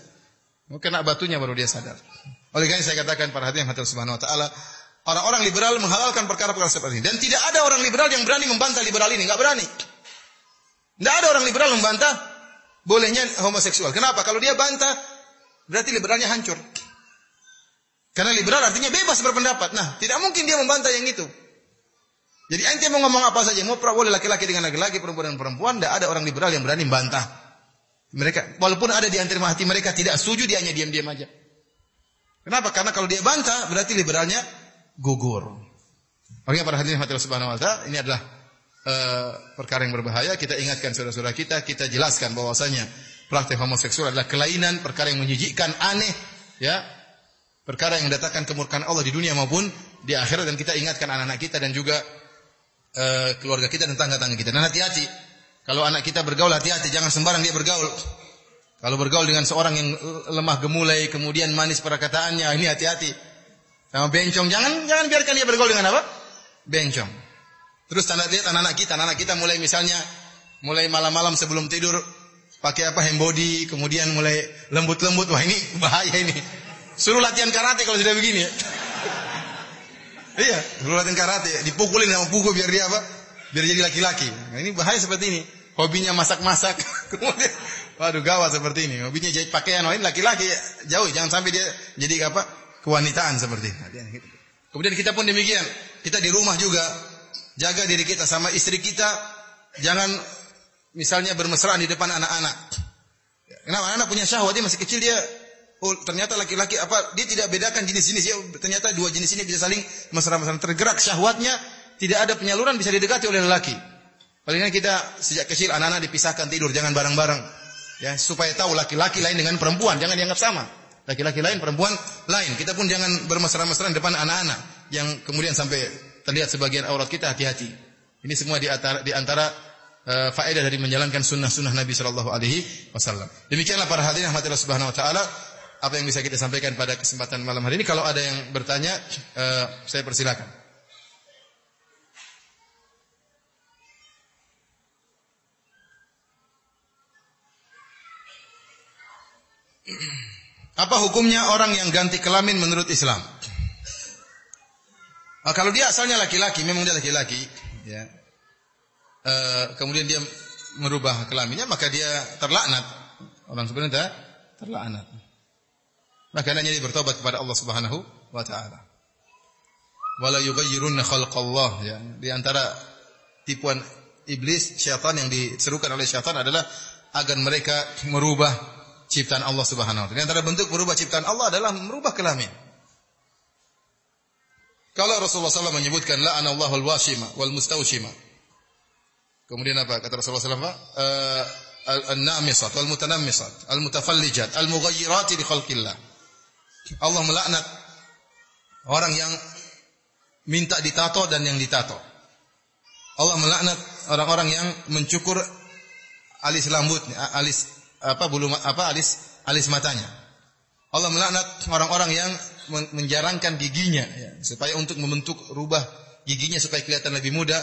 Kena batunya baru dia sadar. Oleh karena saya katakan para hadirin hadirin subhanahu wa taala, orang-orang liberal menghalalkan perkara-perkara seperti ini. Dan tidak ada orang liberal yang berani membantah liberal ini, enggak berani. Tidak ada orang liberal membantah bolehnya homoseksual. Kenapa? Kalau dia bantah, berarti liberalnya hancur. Karena liberal artinya bebas berpendapat. Nah, tidak mungkin dia membantah yang itu. Jadi ente mau ngomong apa saja, mau boleh laki-laki dengan laki-laki, perempuan dengan perempuan, tidak ada orang liberal yang berani membantah. Mereka, walaupun ada di antara hati mereka tidak setuju, dia hanya diam-diam aja. Kenapa? Karena kalau dia bantah, berarti liberalnya gugur. Oke, para hadirin hati subhanahu wa ta'ala, ini adalah uh, perkara yang berbahaya, kita ingatkan saudara-saudara kita, kita jelaskan bahwasanya praktek homoseksual adalah kelainan, perkara yang menjijikkan, aneh, ya, perkara yang mendatangkan kemurkaan Allah di dunia maupun di akhirat dan kita ingatkan anak-anak kita dan juga uh, keluarga kita dan tangga-tangga kita. Dan hati-hati, kalau anak kita bergaul hati-hati, jangan sembarang dia bergaul. Kalau bergaul dengan seorang yang lemah gemulai, kemudian manis perkataannya, ini hati-hati. Sama bencong, jangan jangan biarkan dia bergaul dengan apa? Bencong. Terus tanda lihat anak-anak kita, anak-anak kita mulai misalnya mulai malam-malam sebelum tidur pakai apa hand body, kemudian mulai lembut-lembut, wah ini bahaya ini. Suruh latihan karate kalau sudah begini ya. iya, suruh latihan karate, dipukulin sama pukul biar dia apa? Biar jadi laki-laki. Nah, ini bahaya seperti ini. Hobinya masak-masak, kemudian waduh gawat seperti ini. Hobinya jahit pakaian, wah ini laki-laki jauh, jangan sampai dia jadi apa? kewanitaan seperti ini. Kemudian kita pun demikian. Kita di rumah juga Jaga diri kita sama istri kita. Jangan misalnya bermesraan di depan anak-anak. Kenapa? Anak, -anak punya syahwat, dia masih kecil dia oh ternyata laki-laki apa dia tidak bedakan jenis-jenis ya ternyata dua jenis ini bisa saling mesra-mesraan tergerak syahwatnya tidak ada penyaluran bisa didekati oleh lelaki. Palingan kita sejak kecil anak-anak dipisahkan tidur jangan bareng-bareng ya supaya tahu laki-laki lain dengan perempuan jangan dianggap sama. Laki-laki lain perempuan lain. Kita pun jangan bermesra-mesraan depan anak-anak yang kemudian sampai terlihat sebagian aurat kita hati-hati. Ini semua di antara, di antara uh, faedah dari menjalankan sunnah-sunnah Nabi Shallallahu Alaihi Wasallam. Demikianlah para hadirin Allah Subhanahu Wa Taala apa yang bisa kita sampaikan pada kesempatan malam hari ini. Kalau ada yang bertanya, uh, saya persilakan. Apa hukumnya orang yang ganti kelamin menurut Islam? Nah, kalau dia asalnya laki-laki, memang dia laki-laki, ya. E, kemudian dia merubah kelaminnya, maka dia terlaknat. Orang sebenarnya terlaknat. Maka hendaknya dia bertobat kepada Allah Subhanahu wa taala. Wala yughayyirunna khalqallah ya. Di antara tipuan iblis, syaitan yang diserukan oleh syaitan adalah agar mereka merubah ciptaan Allah Subhanahu wa taala. Di antara bentuk merubah ciptaan Allah adalah merubah kelamin. Kalau Rasulullah SAW menyebutkan la'anallahu al-washima wal mustawshima. Kemudian apa kata Rasulullah SAW? Uh, al-namisat wal mutanammisat, al-mutafallijat, al-mughayyirat li khalqillah. Allah melaknat orang yang minta ditato dan yang ditato. Allah melaknat orang-orang yang mencukur alis rambut, alis apa bulu apa alis alis matanya. Allah melaknat orang-orang yang menjarangkan giginya ya, supaya untuk membentuk rubah giginya supaya kelihatan lebih muda.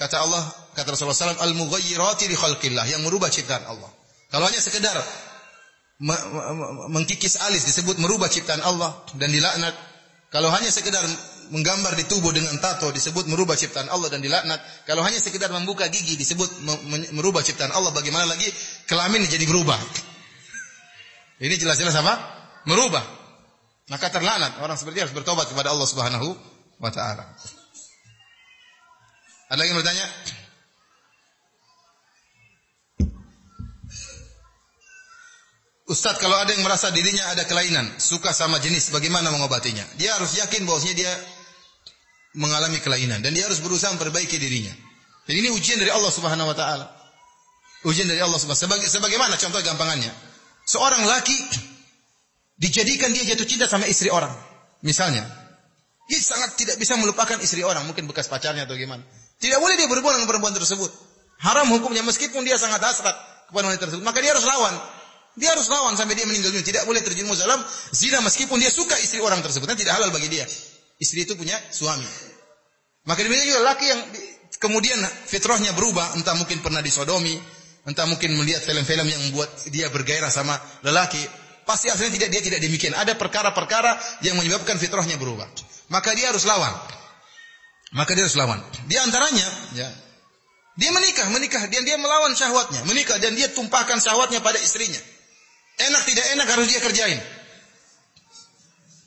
Kata Allah, kata Rasulullah SAW, al-mughayyirati li khalqillah yang merubah ciptaan Allah. Kalau hanya sekedar mengkikis alis disebut merubah ciptaan Allah dan dilaknat. Kalau hanya sekedar menggambar di tubuh dengan tato disebut merubah ciptaan Allah dan dilaknat. Kalau hanya sekedar membuka gigi disebut merubah ciptaan Allah. Bagaimana lagi kelamin jadi berubah? Ini jelas-jelas apa? Merubah. Maka terlaknat orang seperti harus bertobat kepada Allah Subhanahu wa taala. Ada lagi yang bertanya? Ustaz, kalau ada yang merasa dirinya ada kelainan, suka sama jenis, bagaimana mengobatinya? Dia harus yakin bahwasanya dia mengalami kelainan dan dia harus berusaha memperbaiki dirinya. Dan ini ujian dari Allah Subhanahu wa taala. Ujian dari Allah Subhanahu Sebaga, sebagaimana contoh gampangannya. Seorang laki dijadikan dia jatuh cinta sama istri orang. Misalnya, dia sangat tidak bisa melupakan istri orang, mungkin bekas pacarnya atau gimana. Tidak boleh dia berhubungan dengan perempuan tersebut. Haram hukumnya meskipun dia sangat hasrat kepada wanita tersebut, maka dia harus lawan. Dia harus lawan sampai dia meninggal dunia. Tidak boleh terjerumus dalam zina meskipun dia suka istri orang tersebut. Nanti tidak halal bagi dia. Istri itu punya suami. Maka demikian juga laki yang kemudian fitrahnya berubah, entah mungkin pernah disodomi, entah mungkin melihat film-film yang membuat dia bergairah sama lelaki, pasti aslinya tidak dia tidak demikian. Ada perkara-perkara yang menyebabkan fitrahnya berubah. Maka dia harus lawan. Maka dia harus lawan. Di antaranya, ya, dia menikah, menikah dan dia melawan syahwatnya, menikah dan dia tumpahkan syahwatnya pada istrinya. Enak tidak enak harus dia kerjain.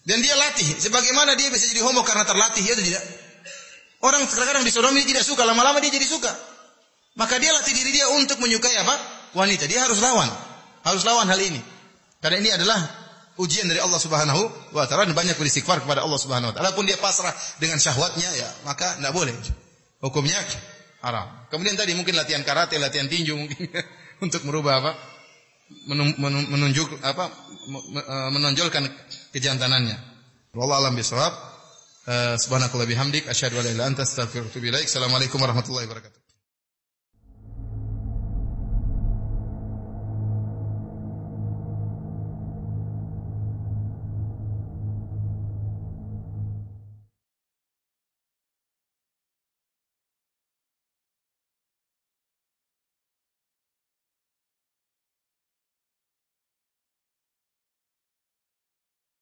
Dan dia latih. Sebagaimana dia bisa jadi homo karena terlatih, ya tidak? Orang terkadang disodomi tidak suka, lama-lama dia jadi suka. Maka dia latih diri dia untuk menyukai apa? Wanita. Dia harus lawan. Harus lawan hal ini. Karena ini adalah ujian dari Allah Subhanahu wa taala banyak beristighfar kepada Allah Subhanahu wa taala. Pun dia pasrah dengan syahwatnya ya, maka tidak boleh. Hukumnya haram. Kemudian tadi mungkin latihan karate, latihan tinju mungkin untuk merubah apa? Menunjuk apa e, menonjolkan kejantanannya. Wallahu alam bisawab. E, subhanakallah bihamdik asyhadu an la ilaha illa anta astaghfiruka wa atubu ilaik. Assalamualaikum warahmatullahi wabarakatuh.